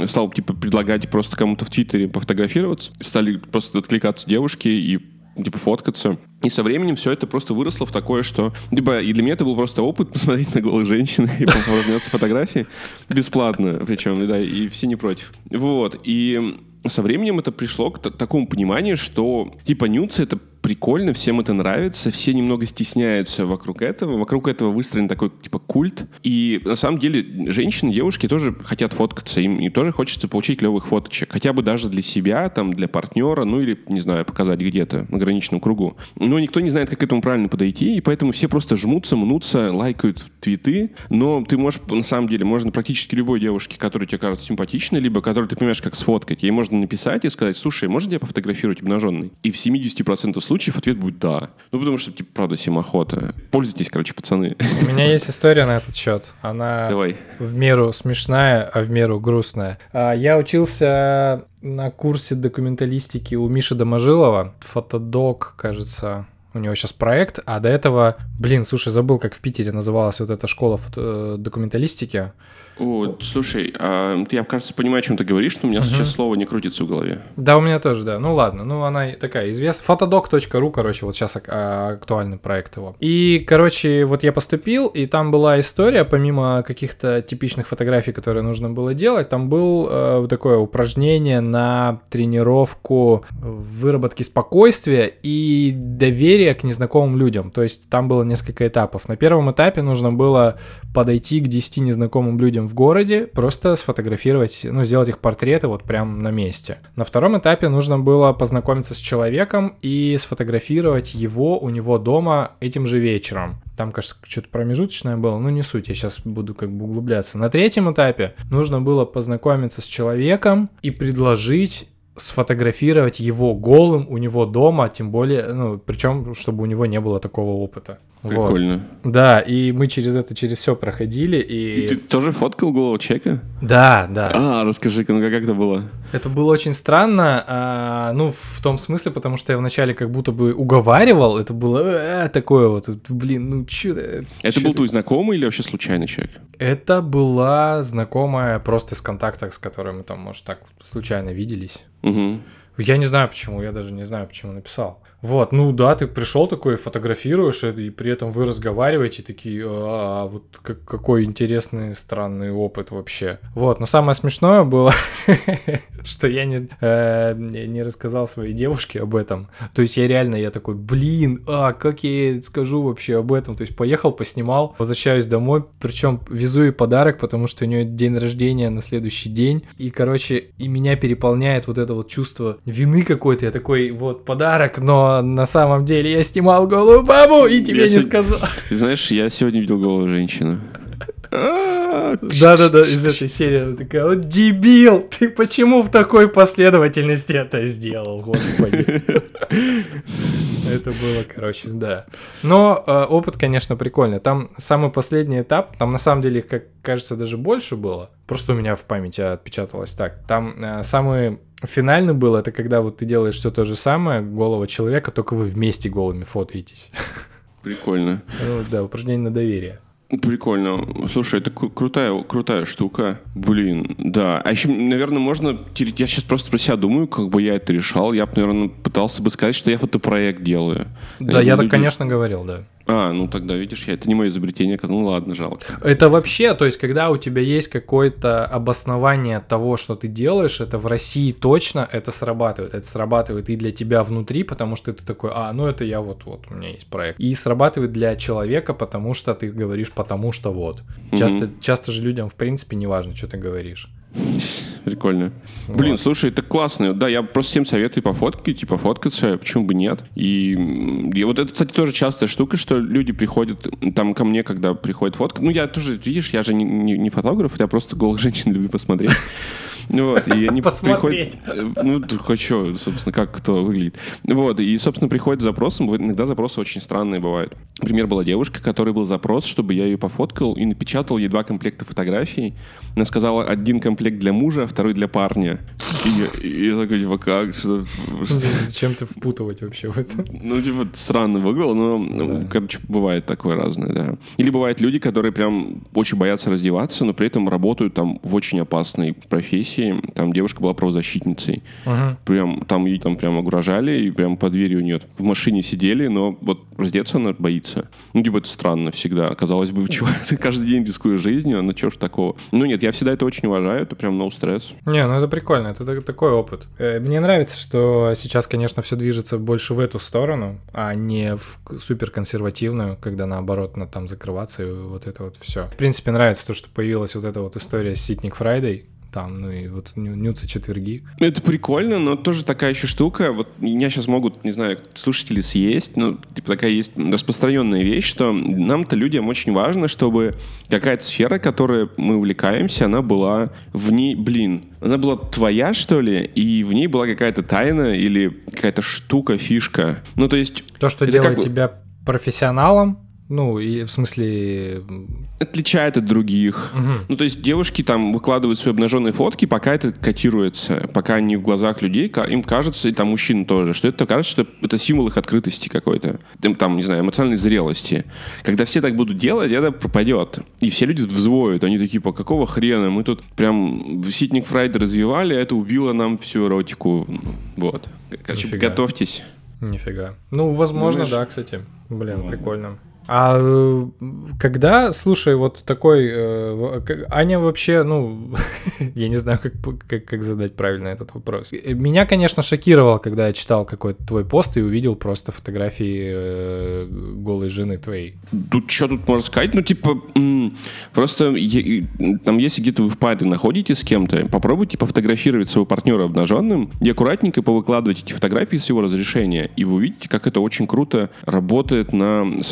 Speaker 3: стал, типа, предлагать просто кому-то в Твиттере пофотографироваться. Стали просто откликаться девушки и типа фоткаться. И со временем все это просто выросло в такое, что... Типа, и для меня это был просто опыт посмотреть на голых женщин и поразмяться фотографии. Бесплатно причем, да, и все не против. Вот, и со временем это пришло к та- такому пониманию, что типа нюцы это прикольно, всем это нравится, все немного стесняются вокруг этого, вокруг этого выстроен такой, типа, культ. И на самом деле женщины, девушки тоже хотят фоткаться, им и тоже хочется получить клевых фоточек. Хотя бы даже для себя, там, для партнера, ну или, не знаю, показать где-то на граничном кругу. Но никто не знает, как к этому правильно подойти, и поэтому все просто жмутся, мнутся, лайкают твиты. Но ты можешь, на самом деле, можно практически любой девушке, которая тебе кажется симпатичной, либо которую ты понимаешь, как сфоткать, ей можно написать и сказать, слушай, можно я пофотографировать обнаженный? И в 70% случаев ответ будет да. Ну, потому что, типа, правда, всем охота. Пользуйтесь, короче, пацаны.
Speaker 2: У меня есть история на этот счет. Она
Speaker 3: Давай.
Speaker 2: в меру смешная, а в меру грустная. А, Я учился на курсе документалистики у Миши Доможилова. Фотодок, кажется, у него сейчас проект, а до этого, блин, слушай, забыл, как в Питере называлась вот эта школа э, документалистики.
Speaker 3: О, слушай, а, ты, я, кажется, понимаю, о чем ты говоришь, но у меня сейчас слово не крутится в голове.
Speaker 2: Да, у меня тоже, да. Ну ладно, ну она такая известная. Фотодок.ру, короче, вот сейчас а, актуальный проект его. И, короче, вот я поступил, и там была история, помимо каких-то типичных фотографий, которые нужно было делать, там был э, вот такое упражнение на тренировку выработки спокойствия и доверия к незнакомым людям. То есть там было несколько этапов. На первом этапе нужно было подойти к 10 незнакомым людям в городе, просто сфотографировать, ну, сделать их портреты вот прям на месте. На втором этапе нужно было познакомиться с человеком и сфотографировать его у него дома этим же вечером. Там, кажется, что-то промежуточное было, ну не суть, я сейчас буду как бы углубляться. На третьем этапе нужно было познакомиться с человеком и предложить сфотографировать его голым у него дома, тем более, ну, причем, чтобы у него не было такого опыта. Вот.
Speaker 3: Прикольно.
Speaker 2: Да, и мы через это, через все проходили, и...
Speaker 3: Ты тоже фоткал голову человека?
Speaker 2: Да, да.
Speaker 3: А, расскажи-ка, ну как это было?
Speaker 2: Это было очень странно, а, ну, в том смысле, потому что я вначале как будто бы уговаривал, это было э, такое вот, блин, ну чё
Speaker 3: Это
Speaker 2: чё
Speaker 3: был
Speaker 2: ты-
Speaker 3: твой знакомый или вообще случайный человек?
Speaker 2: Это была знакомая просто из контактов, с которой мы там, может, так случайно виделись.
Speaker 3: Угу.
Speaker 2: Я не знаю почему, я даже не знаю, почему написал. Вот, ну да, ты пришел такой, фотографируешь, и при этом вы разговариваете, такие, а, вот как- какой интересный, странный опыт вообще. Вот, но самое смешное было, что я не, э, не рассказал своей девушке об этом. То есть я реально, я такой, блин, а как я ей скажу вообще об этом? То есть поехал, поснимал, возвращаюсь домой, причем везу ей подарок, потому что у нее день рождения на следующий день. И, короче, и меня переполняет вот это вот чувство вины какой-то. Я такой, вот, подарок, но на самом деле я снимал голую бабу и тебе
Speaker 3: Я
Speaker 2: не
Speaker 3: сегодня-
Speaker 2: сказал.
Speaker 3: Знаешь, я сегодня видел голову женщины. А,
Speaker 2: Да-да-да, из этой серии она такая, вот дебил, ты почему в такой последовательности это сделал, господи. Это было, короче, да. Но э, опыт, конечно, прикольный. Там самый последний этап, там на самом деле, как кажется, даже больше было. Просто у меня в памяти отпечаталось так. Там э, самый финальный был, это когда вот ты делаешь все то же самое, голого человека, только вы вместе голыми фотоетесь.
Speaker 3: Прикольно.
Speaker 2: Ну да, упражнение на доверие.
Speaker 3: Прикольно. Слушай, это кру- крутая, крутая штука. Блин, да. А еще, наверное, можно... Я сейчас просто про себя думаю, как бы я это решал. Я бы, наверное, пытался бы сказать, что я фотопроект делаю.
Speaker 2: Да,
Speaker 3: Э,
Speaker 2: я так,
Speaker 3: люди-
Speaker 2: конечно, говорил, да.
Speaker 3: А, ну тогда, видишь, я, это не мое изобретение. Ну ладно, жалко.
Speaker 2: Это вообще, то есть, когда у тебя есть какое-то обоснование того, что ты делаешь, это в России точно это срабатывает. Это срабатывает и для тебя внутри, потому что ты такой, а, ну это я вот, вот, у меня есть проект. И срабатывает для человека, потому что ты говоришь, потому что вот. Часто, часто же людям, в принципе, не важно, что ты говоришь.
Speaker 3: Прикольно. Блин,
Speaker 2: Вот.
Speaker 3: слушай, это классно. Да, я просто всем советую пофоткать, типа фоткаться, почему бы нет. И, и вот это, кстати, тоже частая штука, что люди приходят там ко мне, когда приходит фотка. Ну, я тоже, видишь, я же не, не- не фотограф, я просто голых женщин люблю посмотреть. Ну Вот, и они
Speaker 2: Посмотреть.
Speaker 3: приходят... э, Ну, хочу, собственно, как кто выглядит. Вот, и, собственно, приходит с запросом. Иногда запросы очень странные бывают. Например, была девушка, которой был запрос, чтобы я ее пофоткал и напечатал ей два комплекта фотографий. Она сказала, один комплект для мужа, а второй для парня. И я, и я такой, типа, как? Что, что-
Speaker 2: Зачем ты впутывать вообще в это?
Speaker 3: ну, типа, странно выглядело, но, ну, короче, бывает такое разное, да. Или бывают люди, которые прям очень боятся раздеваться, но при этом работают там в очень опасной профессии, там девушка была правозащитницей.
Speaker 2: Мгм.
Speaker 3: Прям там ее там прям угрожали, и прям под дверью у нее в машине сидели, но вот раздеться она боится. Ну, типа, это странно всегда. Казалось бы, чувак, ты каждый день рискуешь жизнью, а ну чё ж такого? Ну нет, я всегда это очень уважаю, это прям no stress.
Speaker 2: Не, ну это прикольно, это так- такой опыт. Э, Мне нравится, что сейчас, конечно, все движется больше в эту сторону, а не в супер консервативную, когда наоборот на там закрываться и вот это вот все. В принципе, нравится то, что появилась вот эта вот история с Ситник Friday, там, ну и вот ню- нюдсы четверги.
Speaker 3: Это прикольно, но тоже такая еще штука. Вот меня сейчас могут, не знаю, слушатели съесть, но типа такая есть распространенная вещь, что нам-то людям очень важно, чтобы какая-то сфера, которой мы увлекаемся, она была в ней, блин, она была твоя, что ли, и в ней была какая-то тайна или какая-то штука, фишка. Ну, то есть
Speaker 2: То, что делает
Speaker 3: как-
Speaker 2: тебя профессионалом, ну, и в смысле...
Speaker 3: отличает от других.
Speaker 2: мгм.
Speaker 3: Ну, то есть девушки там выкладывают свои обнаженные фотки, пока это котируется, пока они в глазах людей, им кажется, и там мужчин тоже, что это кажется, что это символ их открытости какой-то, Там, там, не знаю, эмоциональной зрелости. Когда все так будут делать, это пропадет. И все люди взвоют, они такие, по какого хрена, мы тут прям Ситник Фрайда развивали, а это убило нам всю эротику. Вот. Короче,
Speaker 2: Нифига.
Speaker 3: готовьтесь.
Speaker 2: Нифига. Ну, возможно,
Speaker 3: Думаешь?
Speaker 2: да, кстати. Блин,
Speaker 3: Ну, ладно.
Speaker 2: прикольно. А э, когда, слушай, вот такой... э, Аня вообще, ну, я не знаю, как, как, как задать правильно этот вопрос. Э, Меня, конечно, шокировало, когда я читал какой-то твой пост и увидел просто фотографии э, голой жены твоей.
Speaker 3: Тут что тут можно сказать? Ну, типа, просто там, если где-то вы в паре находитесь с кем-то, попробуйте пофотографировать своего партнера обнаженным и аккуратненько повыкладывать эти фотографии с его разрешения, и вы увидите, как это очень круто работает на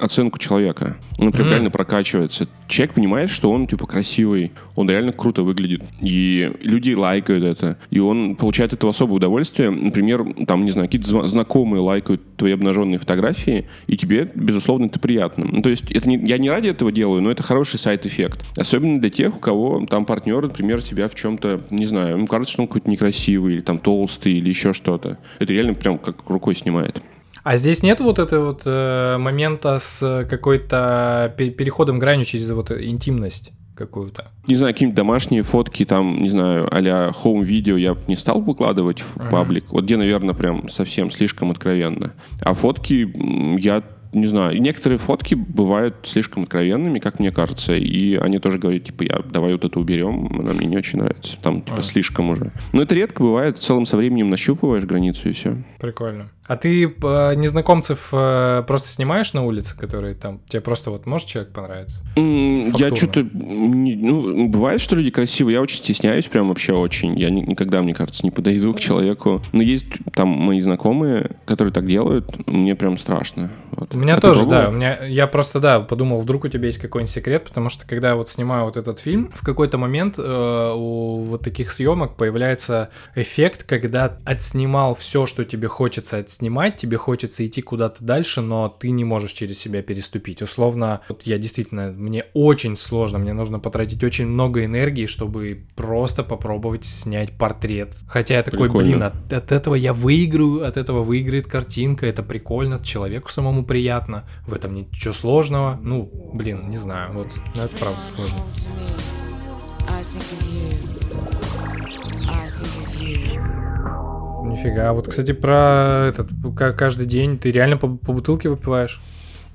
Speaker 3: самооценку человека. Он прям
Speaker 2: Мгм.
Speaker 3: реально прокачивается. Человек понимает, что он, типа, красивый, он реально круто выглядит, и люди лайкают это, и он получает этого особое удовольствие. Например, там, не знаю, какие-то знакомые лайкают твои обнаженные фотографии, и тебе, безусловно, это приятно. Ну, то есть это не, я не ради этого делаю, но это хороший сайт-эффект. Особенно для тех, у кого там партнер, например, тебя в чем-то, не знаю, ему кажется, что он какой-то некрасивый, или там толстый, или еще что-то. Это реально прям как рукой снимает.
Speaker 2: А здесь нет вот этого вот э, момента с какой-то пе- переходом гранью через вот интимность какую-то?
Speaker 3: Не знаю, какие-нибудь домашние фотки, там, не знаю, а-ля home-видео я бы не стал выкладывать в
Speaker 2: Ага.
Speaker 3: паблик. Вот где, наверное, прям совсем слишком откровенно. А фотки я не знаю. Некоторые фотки бывают слишком откровенными, как мне кажется, и они тоже говорят, типа, я давай вот это уберем, она мне не очень нравится. Там, типа,
Speaker 2: А.
Speaker 3: слишком уже. Но это редко бывает, в целом со временем нащупываешь границу и все.
Speaker 2: Прикольно. А ты э, незнакомцев э, просто снимаешь на улице, которые там тебе просто вот может человек понравится?
Speaker 3: М, Я что-то... Ну, бывает, что люди красивые. Я очень стесняюсь, прям вообще очень. Я ни- никогда, мне кажется, не подойду к человеку. Но есть там мои знакомые, которые так делают. Мне прям страшно. Вот.
Speaker 2: Меня
Speaker 3: А
Speaker 2: тоже, да. У меня я просто да подумал, вдруг у тебя есть какой-нибудь секрет, потому что когда я вот снимаю вот этот фильм, в какой-то момент э, у вот таких съемок появляется эффект, когда отснимал все, что тебе хочется отснимать, тебе хочется идти куда-то дальше, но ты не можешь через себя переступить. Условно, вот я действительно мне очень сложно, мне нужно потратить очень много энергии, чтобы просто попробовать снять портрет. Хотя я такой,
Speaker 3: Прикольно.
Speaker 2: блин, от, от этого я выиграю, от этого выиграет картинка, это прикольно, человеку самому приятно, в этом ничего сложного. Ну, блин, не знаю, вот, ну, это правда сложно. Нифига, вот, кстати, про этот, ка- каждый день ты реально по, по бутылке выпиваешь?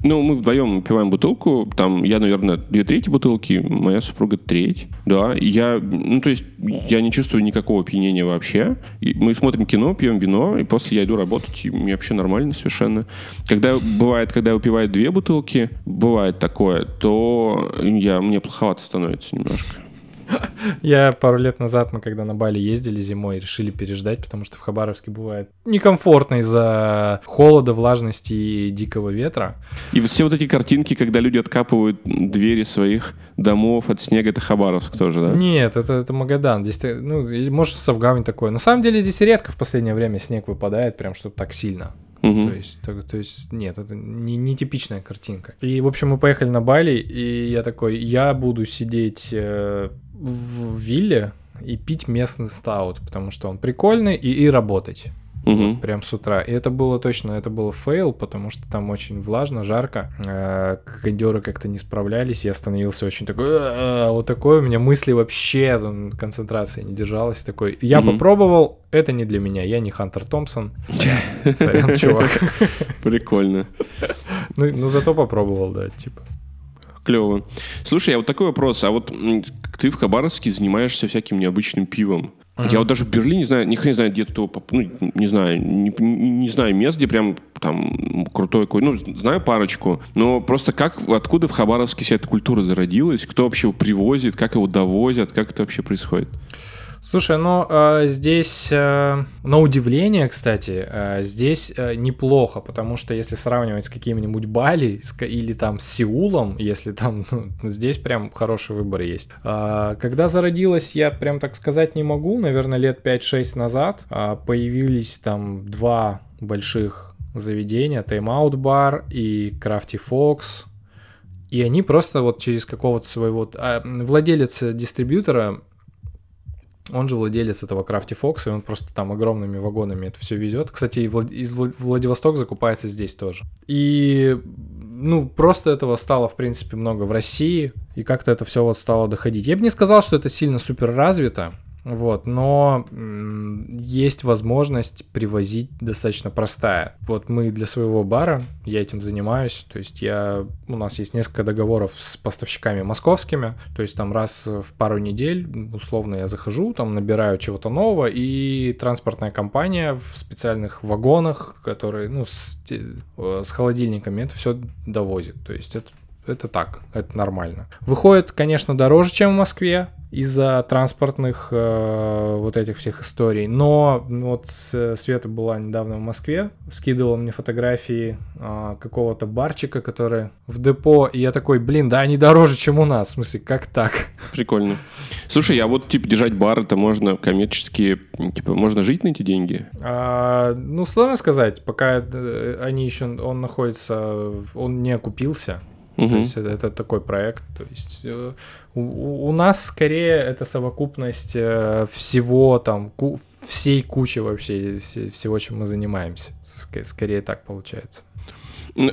Speaker 3: Ну, мы вдвоем пиваем бутылку. Там я, наверное, две трети бутылки, моя супруга треть. Да, я, ну, то есть я не чувствую никакого опьянения вообще. И мы смотрим кино, пьем вино, и после я иду работать, и мне вообще нормально совершенно. Когда бывает, когда я выпиваю две бутылки, бывает такое, то я, мне плоховато становится немножко.
Speaker 2: Я пару лет назад, мы когда на Бали ездили зимой, решили переждать, потому что в Хабаровске бывает некомфортно из-за холода, влажности и дикого ветра.
Speaker 3: И все вот эти картинки, когда люди откапывают двери своих домов от снега, это Хабаровск тоже, да?
Speaker 2: Нет, это, это Магадан. Здесь, ну, или может в такое. На самом деле здесь редко в последнее время снег выпадает, прям что так сильно.
Speaker 3: Мгм.
Speaker 2: То есть, то, то есть, нет, это не, не типичная картинка. И, в общем, мы поехали на Бали, и я такой, я буду сидеть э, в вилле и пить местный стаут, потому что он прикольный, и, и работать.
Speaker 3: Мгм.
Speaker 2: вот прям с утра. И это было точно, это было fail, потому что там очень влажно, жарко, э, кондеры как-то не справлялись, я становился очень такой, «А-а-а», вот такой, у меня мысли вообще, там, концентрация не держалась, такой, я
Speaker 3: Мгм.
Speaker 2: попробовал, это не для меня, я не Хантер Томпсон, Сорян, чувак.
Speaker 3: Прикольно.
Speaker 2: Ну, ну, зато попробовал, да, типа.
Speaker 3: Клево. Слушай, а вот такой вопрос. А вот ты в Хабаровске занимаешься всяким необычным пивом. Я вот даже в Берлине не знаю, ни хрена не знаю, где то, ну, не знаю, не, не- не знаю мест, где прям там крутой какой, ну, знаю парочку, но просто как, откуда в Хабаровске вся эта культура зародилась, кто вообще его привозит, как его довозят, как это вообще происходит?
Speaker 2: Слушай, ну э, здесь, э, на удивление, кстати, э, здесь э, неплохо, потому что если сравнивать с каким-нибудь Бали с или там с Сеулом, если там, ну, здесь прям хороший выбор есть. А, когда зародилась, я прям так сказать не могу, наверное, лет 5-6 назад а, появились там два больших заведения, Out Bar и Crafty Fox, и они просто вот через какого-то своего... а, владелец дистрибьютора он же владелец этого Crafty Fox, и он просто там огромными вагонами это все везет. Кстати, из Вла- Владивосток закупается здесь тоже. И, ну, просто этого стало, в принципе, много в России, и как-то это все вот стало доходить. Я бы не сказал, что это сильно супер развито, вот, но есть возможность привозить достаточно простая. Вот мы для своего бара, я этим занимаюсь, то есть я, у нас есть несколько договоров с поставщиками московскими, то есть там раз в пару недель, условно, я захожу, там набираю чего-то нового, и транспортная компания в специальных вагонах, которые, ну, с, э, с холодильниками, это все довозит, то есть это это так, это нормально. Выходит, конечно, дороже, чем в Москве из-за транспортных э, вот этих всех историй. Но вот Света была недавно в Москве, скидывала мне фотографии а, какого-то барчика, который в депо, и я такой, блин, да они дороже, чем у нас. В смысле, как так?
Speaker 3: Прикольно. Слушай, а вот, типа, держать бар, это можно коммерчески, типа, можно жить на эти деньги?
Speaker 2: А, ну, сложно сказать, пока э, они еще, он находится, он не окупился. То
Speaker 3: Мгм.
Speaker 2: есть это, это такой проект. То есть э, у, у- нас скорее это совокупность э, всего там, ку- всей кучи вообще все- всего, чем мы занимаемся. Ск- скорее так получается.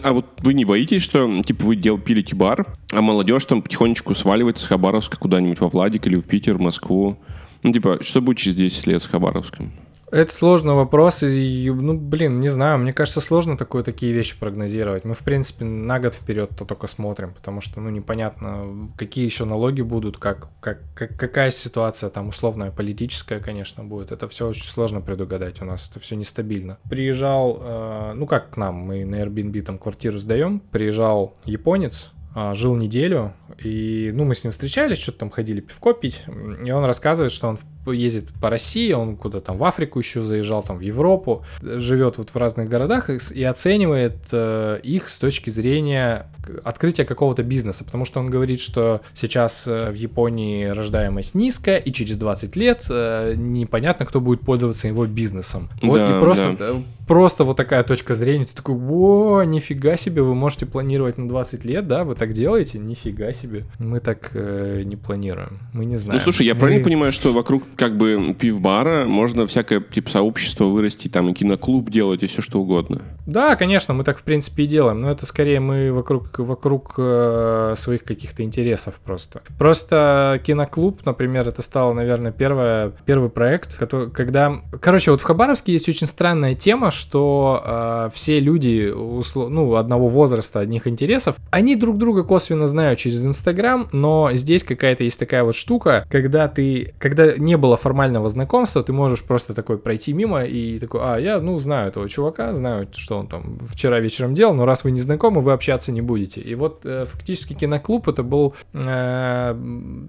Speaker 3: А вот вы не боитесь, что, типа, вы дел, пилите бар, а молодежь там потихонечку сваливается с Хабаровска куда-нибудь во Владик или в Питер, в Москву? Ну, типа, что будет через 10 лет с Хабаровском?
Speaker 2: Это сложный вопрос, и, ну, блин, не знаю, мне кажется, сложно такое, такие вещи прогнозировать. Мы, в принципе, на год вперед то только смотрим, потому что, ну, непонятно, какие еще налоги будут, как, как, как- какая ситуация там условная, политическая, конечно, будет. Это все очень сложно предугадать, у нас это все нестабильно. Приезжал, э, ну, как к нам, мы на Airbnb там квартиру сдаем, приезжал японец, жил неделю, и, ну, мы с ним встречались, что-то там ходили пивко пить, и он рассказывает, что он ездит по России, он куда там в Африку еще заезжал, там в Европу, живет вот в разных городах и, оценивает э, их с точки зрения открытия какого-то бизнеса, потому что он говорит, что сейчас э, в Японии рождаемость низкая, и через 20 лет э, непонятно, кто будет пользоваться его бизнесом. Вот
Speaker 3: Да,
Speaker 2: и просто,
Speaker 3: да.
Speaker 2: Просто вот такая точка зрения, ты такой, о, нифига себе, вы можете планировать на 20 лет, да, вы так делаете? Нифига себе. Мы так э, не планируем, мы не знаем.
Speaker 3: Ну, слушай, я
Speaker 2: Мы-
Speaker 3: правильно понимаю, что вокруг как бы пив-бара можно всякое, типа, сообщество вырасти, там, и киноклуб делать, и все что угодно?
Speaker 2: Да, конечно, мы так в принципе и делаем, но это скорее мы вокруг, вокруг э, своих каких-то интересов просто. Просто киноклуб, например, это стало, наверное, первое, первый проект, который, когда... Короче, вот в Хабаровске есть очень странная тема, что э, все люди усло- ну, одного возраста, одних интересов, они друг друга косвенно знают через Инстаграм, но здесь какая-то есть такая вот штука, когда ты, когда не было формального знакомства, ты можешь просто такой пройти мимо и такой, а, я, ну, знаю этого чувака, знаю, что он там вчера вечером делал, но раз вы не знакомы, вы общаться не будете. И вот э, фактически киноклуб это был э,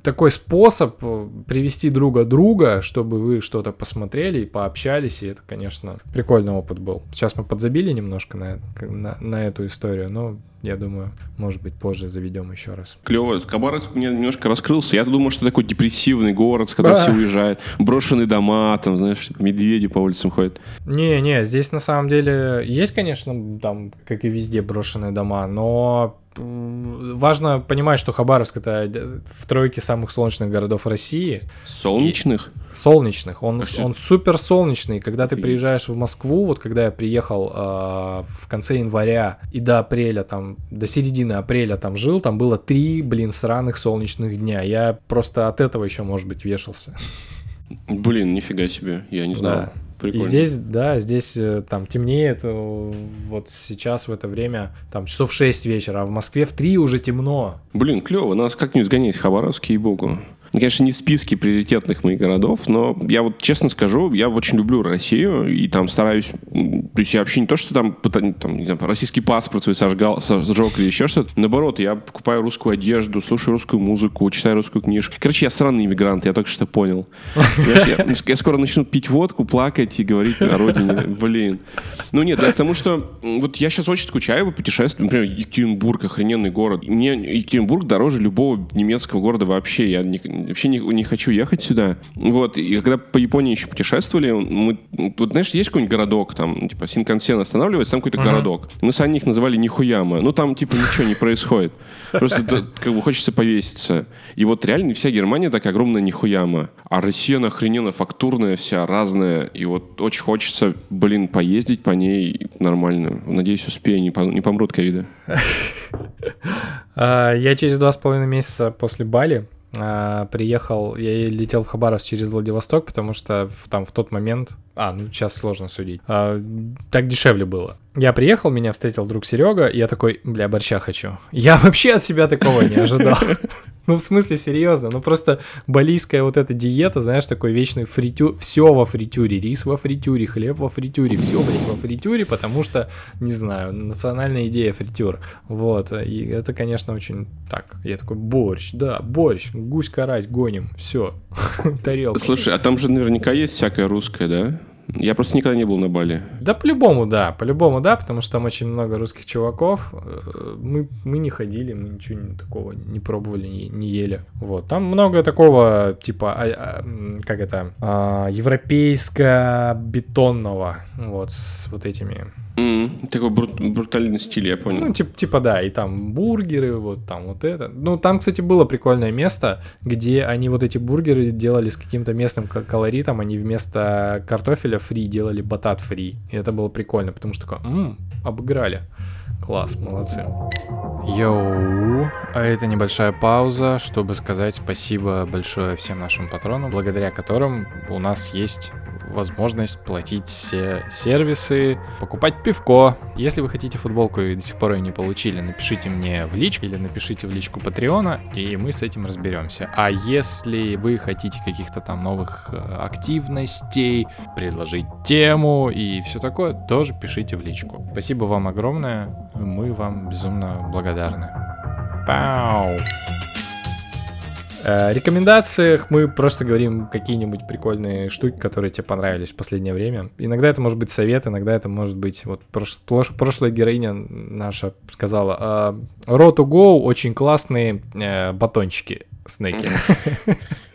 Speaker 2: такой способ э, привести друга друга, чтобы вы что-то посмотрели и пообщались, и это, конечно, прикольный опыт был. Сейчас мы подзабили немножко на, на, на эту историю, но я думаю, может быть, позже заведем еще раз.
Speaker 3: Клево. Хабаровск меня немножко раскрылся. Я думал, что такой депрессивный город, с которого
Speaker 2: Да.
Speaker 3: все уезжают. Брошенные дома, там, знаешь, медведи по улицам ходят.
Speaker 2: Не-не, здесь на самом деле есть, конечно, там, как и везде, брошенные дома, но важно понимать, что Хабаровск это в тройке самых солнечных городов России.
Speaker 3: Солнечных?
Speaker 2: Солнечных. Он,
Speaker 3: Вообще.
Speaker 2: он супер солнечный. Когда ты приезжаешь в Москву, вот когда я приехал а, в конце января и до апреля, там, до середины апреля там жил, там было три, блин, сраных солнечных дня. Я просто от этого еще, может быть, вешался.
Speaker 3: Блин, нифига себе, я не знал.
Speaker 2: Да. И
Speaker 3: Прикольно.
Speaker 2: здесь, да, здесь э, там темнеет, э, вот сейчас в это время, там часов 6 вечера, а в Москве в 3 уже темно.
Speaker 3: Блин, клево, надо как-нибудь сгонять в Хабаровск, ей-богу. Ну, Конечно, не в списке приоритетных моих городов, но я вот честно скажу, я очень люблю Россию и там стараюсь, то есть я вообще не то, что там, там не знаю, российский паспорт свой сожгал, сожег или еще что-то, наоборот, я покупаю русскую одежду, слушаю русскую музыку, читаю русскую книжку. Короче, я сраный иммигрант, я только что понял. Я, скоро начну пить водку, плакать и говорить о родине. Блин. Ну нет, да, потому что вот я сейчас очень скучаю по путешествиям. Например, Екатеринбург, охрененный город. Мне Екатеринбург дороже любого немецкого города вообще. Я не- вообще не, не хочу ехать сюда. Вот, и когда по Японии еще путешествовали, мы, вот знаешь, есть какой-нибудь городок, там, типа, Синкансен останавливается, там какой-то городок. Мы с Аней их называли Нихуяма. Ну, там, типа, ничего не происходит. Просто как бы хочется повеситься. И вот реально вся Германия такая огромная Нихуяма. А Россия она охрененно фактурная вся, разная. И вот очень хочется, блин, поездить по ней нормально. Надеюсь, успею, не, не помрут ковиды.
Speaker 2: А, Я через два с половиной месяца после Бали а, приехал, я летел в Хабаровск через Владивосток, потому что в- там в тот момент, а, ну сейчас сложно судить, А, так дешевле было. Я приехал, меня встретил друг Серега, и я такой, бля, борща хочу. Я вообще от себя такого не ожидал. Ну, в смысле, серьезно. Ну, просто балийская вот эта диета, знаешь, такой вечный фритюр. Все во фритюре. Рис во фритюре, хлеб во фритюре. Все, блядь, во фритюре, потому что, не знаю, национальная идея фритюр. Вот. И это, конечно, очень так. Я такой, борщ, да, борщ, гусь-карась, гоним. Все. Тарелка.
Speaker 3: Слушай, а там же наверняка есть всякое русское, да? Я просто никогда не был на Бали.
Speaker 2: Да, по-любому, да, по-любому, да, потому что там очень много русских чуваков. Э, Мы, мы не ходили, мы ничего такого не пробовали, не, не ели. Вот, там много такого, типа, а- а, как это, а, европейско-бетонного, вот, с вот этими
Speaker 3: М, Такой брут- брутальный стиль, я понял.
Speaker 2: ну, типа, типа, да, и там бургеры, вот там вот это. Ну, там, кстати, было прикольное место, где они вот эти бургеры делали с каким-то местным колоритом, они вместо картофеля фри делали батат фри. И это было прикольно, потому что такое, «М, обыграли. Класс, молодцы. Йоу, а это небольшая пауза, чтобы сказать спасибо большое всем нашим патронам, благодаря которым у нас есть возможность платить все сервисы, покупать пивко. Если вы хотите футболку и до сих пор ее не получили, напишите мне в личку или напишите в личку Патреона, и мы с этим разберемся. А если вы хотите каких-то там новых э, активностей, предложить тему и все такое, тоже пишите в личку. Спасибо вам огромное, мы вам безумно благодарны. Пау! Э, рекомендациях мы просто говорим какие-нибудь прикольные штуки, которые тебе понравились в последнее время. Иногда это может быть совет, иногда это может быть... Вот прош- плош- прошлая героиня наша сказала, Road to Go очень классные э, батончики, снеки.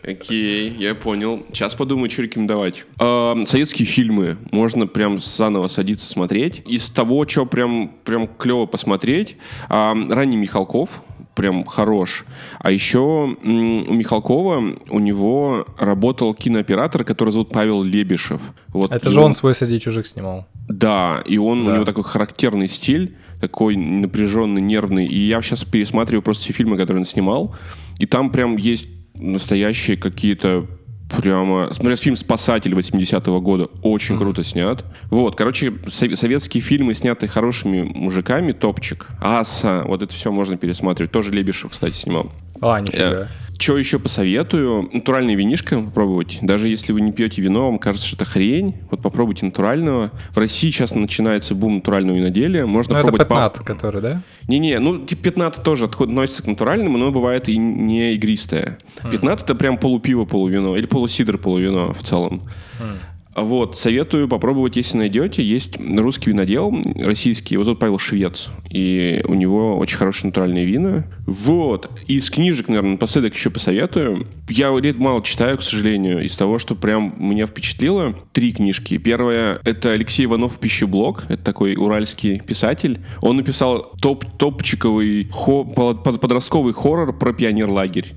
Speaker 3: Окей, я понял. Сейчас подумаю, что рекомендовать. Эм, советские фильмы. Можно прям заново садиться смотреть. Из того, что прям, прям клево посмотреть, эм, ранний Михалков прям хорош. А еще у Михалкова у него работал кинооператор, который зовут Павел Лебешев. Вот
Speaker 2: Это же он свой «Среди чужих» снимал.
Speaker 3: Да, и он, у
Speaker 2: Да.
Speaker 3: него такой характерный стиль, такой напряженный, нервный. И я сейчас пересматриваю просто все фильмы, которые он снимал, и там прям есть настоящие какие-то прямо... Смотря фильм «Спасатель» 80-го года, очень круто снят. Вот, короче, со- советские фильмы, снятые хорошими мужиками, топчик. Аса, вот это все можно пересматривать. Тоже Лебешев, кстати, снимал.
Speaker 2: А, нифига.
Speaker 3: Что еще посоветую? Натуральное винишко попробовать. Даже если вы не пьете вино, вам кажется, что это хрень, вот попробуйте натурального. В России сейчас начинается бум натурального виноделия. Можно
Speaker 2: Ну, это
Speaker 3: пробовать... по-
Speaker 2: пятнат, который, да?
Speaker 3: Не-не, ну, типа 15 тоже относится к натуральному, но бывает и не игристое. 15 это прям полупиво, полувино, или полусидр, полувино в целом. Вот, советую попробовать, если найдете. Есть русский винодел, российский, его зовут Павел Швец. И у него очень хорошие натуральные вина. Вот. Из книжек, наверное, напоследок еще посоветую. Я лет мало читаю, к сожалению, из того, что прям меня впечатлило. Три книжки. Первая — это Алексей Иванов «Пищеблок». Это такой уральский писатель. Он написал топ топчиковый хо- под- под- подростковый хоррор про пионерлагерь.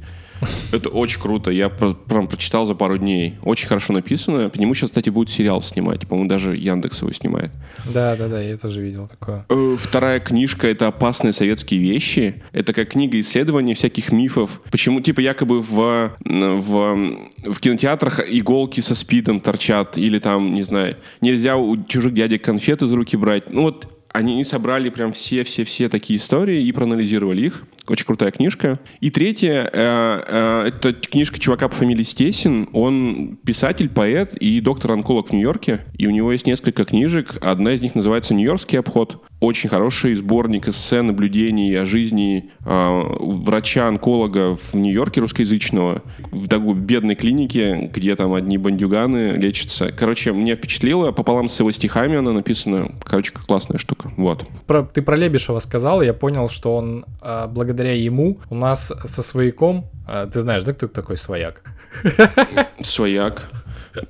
Speaker 3: Это очень круто. Я про- прям прочитал за пару дней. Очень хорошо написано. По нему сейчас, кстати, будет сериал снимать. По-моему, даже Яндекс его снимает.
Speaker 2: Да, да, да, я тоже видел такое.
Speaker 3: Э, Вторая книжка — это «Опасные советские вещи». Это как книга исследований всяких мифов. Почему, типа, якобы в, в, в кинотеатрах иголки со спидом торчат, или там, не знаю, нельзя у чужих дядек конфеты из руки брать. Ну вот они собрали прям все-все-все такие истории и проанализировали их. Очень крутая книжка. И третья, э, э, это книжка чувака по фамилии Стесин. Он писатель, поэт и доктор-онколог в Нью-Йорке. И у него есть несколько книжек. Одна из них называется «Нью-Йоркский обход». Очень хороший сборник эссе, наблюдений о жизни э, врача-онколога в Нью-Йорке русскоязычного. В такой бедной клинике, где там одни бандюганы лечатся. Короче, мне впечатлило. Пополам с его стихами она написана. Короче, классная штука. Вот.
Speaker 2: Про- ты про Лебешева сказал, я понял, что он а, благодаря ему у нас со свояком, а, ты знаешь, да, кто такой свояк?
Speaker 3: Свояк.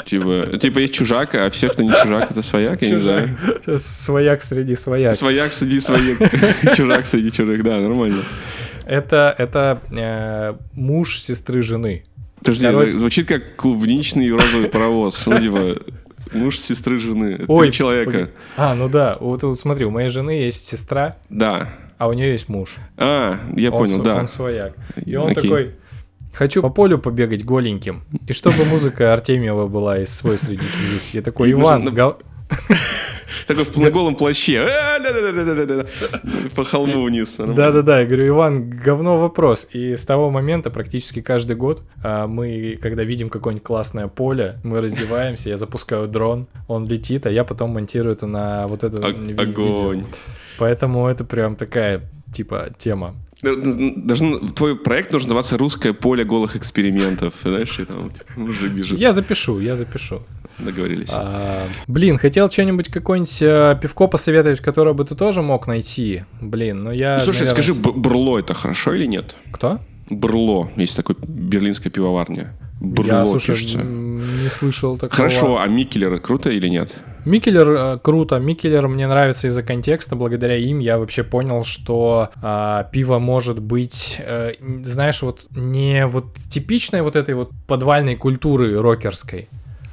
Speaker 3: Типа, типа есть чужак, а все, кто не чужак, это свояк, я не знаю.
Speaker 2: Свояк среди свояк.
Speaker 3: Свояк среди своих, чужак среди чужих, да, нормально.
Speaker 2: Это, это э, муж сестры жены.
Speaker 3: Подожди,
Speaker 2: Короче-
Speaker 3: звучит как клубничный розовый паровоз. Ну, типа, муж сестры жены.
Speaker 2: Ой,
Speaker 3: Три человека.
Speaker 2: погоди. А, ну да, вот, вот смотри, у моей жены есть сестра,
Speaker 3: Да.
Speaker 2: А у нее есть муж.
Speaker 3: А, я
Speaker 2: Он
Speaker 3: понял, да.
Speaker 2: Он свояк. И он
Speaker 3: Окей.
Speaker 2: такой, хочу по полю побегать голеньким, и чтобы музыка Артемьева была из свой среди чужих. Я такой, Иван, гов-
Speaker 3: Такой в полноголом плаще. Да-да-да-да-да-да. По холму вниз.
Speaker 2: Да-да-да, я говорю, Иван, говно вопрос. И с того момента практически каждый год а, мы, когда видим какое-нибудь классное поле, мы раздеваемся, я запускаю дрон, он летит, а я потом монтирую это на вот это
Speaker 3: Огонь.
Speaker 2: видео. Поэтому это прям такая, типа, тема.
Speaker 3: Даже твой проект должен называться «Русское поле голых экспериментов». Знаешь, и там мужик бежит.
Speaker 2: Я запишу, я запишу.
Speaker 3: Договорились.
Speaker 2: А, блин, хотел что-нибудь, какое-нибудь э, пивко посоветовать, которое бы ты тоже мог найти. Блин, ну я...
Speaker 3: Ну, Слушай,
Speaker 2: наверное,
Speaker 3: скажи, б- Брло это хорошо или нет?
Speaker 2: Кто?
Speaker 3: Брло. Есть такой берлинская пивоварня. Брло
Speaker 2: я, слушай, не слышал такого.
Speaker 3: Хорошо, а Микелер круто или нет?
Speaker 2: Микелер э, круто. Микелер мне нравится из-за контекста. Благодаря им я вообще понял, что а, пиво может быть, э, знаешь, вот не вот типичной вот этой вот подвальной культуры рокерской.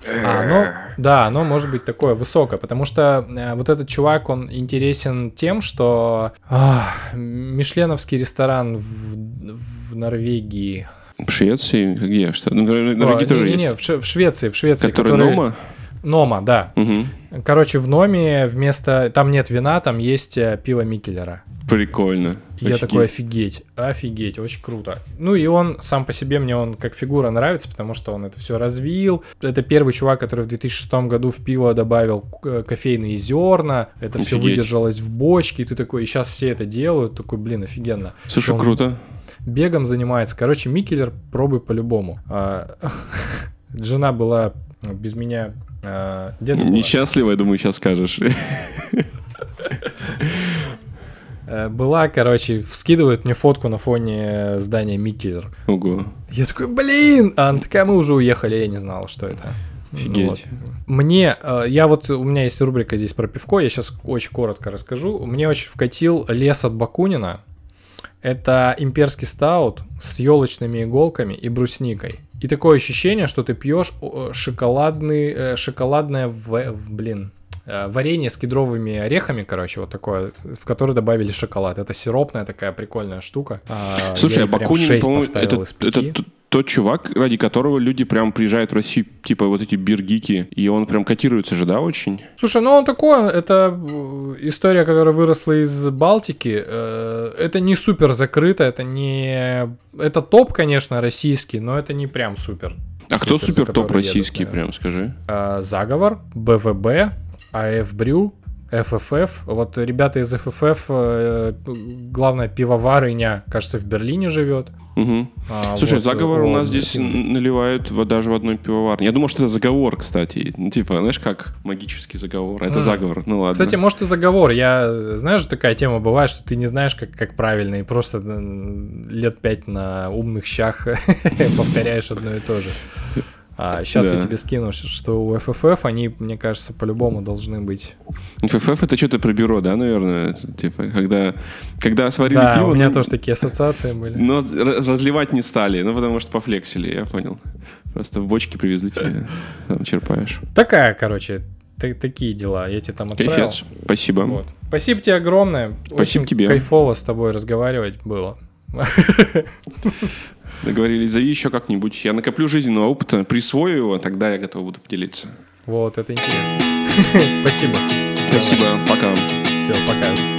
Speaker 2: А оно, да, оно может быть такое высокое, потому что э, вот этот чувак, он интересен тем, что ах, Мишленовский ресторан в, в Норвегии.
Speaker 3: В Швеции? Где? Что? Ну,
Speaker 2: О,
Speaker 3: Норвегии тоже
Speaker 2: не-не-не,
Speaker 3: есть.
Speaker 2: в, Ш- в Швеции, в Швеции.
Speaker 3: Который
Speaker 2: который-
Speaker 3: Нома?
Speaker 2: Нома, да.
Speaker 3: Мгм.
Speaker 2: Короче, в Номе вместо... Там нет вина, там есть э, пиво Микелера.
Speaker 3: Прикольно.
Speaker 2: Я
Speaker 3: Офигеть.
Speaker 2: такой, офигеть, офигеть, очень круто. Ну и он сам по себе, мне он как фигура нравится, потому что он это все развил. Это первый чувак, который в 2006 году в пиво добавил э, кофейные зерна. Это все
Speaker 3: Офигеть.
Speaker 2: выдержалось в бочке. И ты такой, и сейчас все это делают. Такой, блин, офигенно.
Speaker 3: Слушай,
Speaker 2: Он
Speaker 3: круто.
Speaker 2: Бегом занимается. Короче, Микелер пробуй по-любому. А, Жена была без меня... а, была?
Speaker 3: Несчастливо, я думаю, сейчас скажешь.
Speaker 2: Э, Была, короче, скидывает мне фотку на фоне здания Микелер.
Speaker 3: Ого.
Speaker 2: Я такой, блин! А она такая, мы уже уехали, я не знал, что это.
Speaker 3: Офигеть.
Speaker 2: вот. Мне, э, я вот, у меня есть рубрика здесь про пивко, я сейчас очень коротко расскажу. Мне очень вкатил лес от Бакунина. Это имперский стаут с елочными иголками и брусникой. И такое ощущение, что ты пьешь о, шоколадный, э, шоколадное, в- блин, э, варенье с кедровыми орехами, короче, вот такое, в которое добавили шоколад. Это сиропная такая прикольная штука. А,
Speaker 3: Слушай,
Speaker 2: я
Speaker 3: а Бакунин, по-моему, это, это тот чувак, ради которого люди прям приезжают в Россию, типа вот эти биргики, и он прям котируется же, да, очень?
Speaker 2: Слушай, ну он такой, это э, история, которая выросла из Балтики. э, Это не супер закрыто, это не... Это топ, конечно, российский, но это не прям супер.
Speaker 3: А кто
Speaker 2: Супер,
Speaker 3: топ
Speaker 2: едут,
Speaker 3: российский,
Speaker 2: да.
Speaker 3: прям скажи?
Speaker 2: Э, Заговор, БВБ, АФ Брю, ФФФ. Вот ребята из ФФФ, э, главная пивоварыня, кажется, в Берлине живет.
Speaker 3: Мгм.
Speaker 2: А,
Speaker 3: Слушай,
Speaker 2: вот,
Speaker 3: заговор у нас здесь наливают вот даже в одной пивоварне. Я думал, что это заговор, кстати. Типа, знаешь, как магический заговор. Это
Speaker 2: М.
Speaker 3: заговор. Ну ладно.
Speaker 2: Кстати, может и заговор. Я, знаешь, такая тема бывает, что ты не знаешь, как, как правильно, и просто лет пять на умных щах повторяешь одно и то же. А сейчас я
Speaker 3: Да.
Speaker 2: тебе скину, что у FFF они, мне кажется, по-любому должны быть.
Speaker 3: ФФФ это что-то про бюро, да, наверное? Типа, когда, когда сварили
Speaker 2: Да,
Speaker 3: пиво,
Speaker 2: у меня
Speaker 3: ну,
Speaker 2: тоже такие ассоциации были.
Speaker 3: но разливать не стали, ну, потому что пофлексили, я понял. Просто в бочке привезли тебе, там черпаешь.
Speaker 2: Такая, короче, та- такие дела. Я тебе там отправил.
Speaker 3: Кайфец, спасибо.
Speaker 2: Вот. Спасибо тебе огромное.
Speaker 3: Спасибо
Speaker 2: Очень
Speaker 3: тебе.
Speaker 2: кайфово с тобой разговаривать было.
Speaker 3: Договорились, зови еще как-нибудь. Я накоплю жизненного опыта, присвою его, тогда я готов буду поделиться.
Speaker 2: Вот, это интересно. Спасибо.
Speaker 3: Спасибо, пока.
Speaker 2: Все, пока.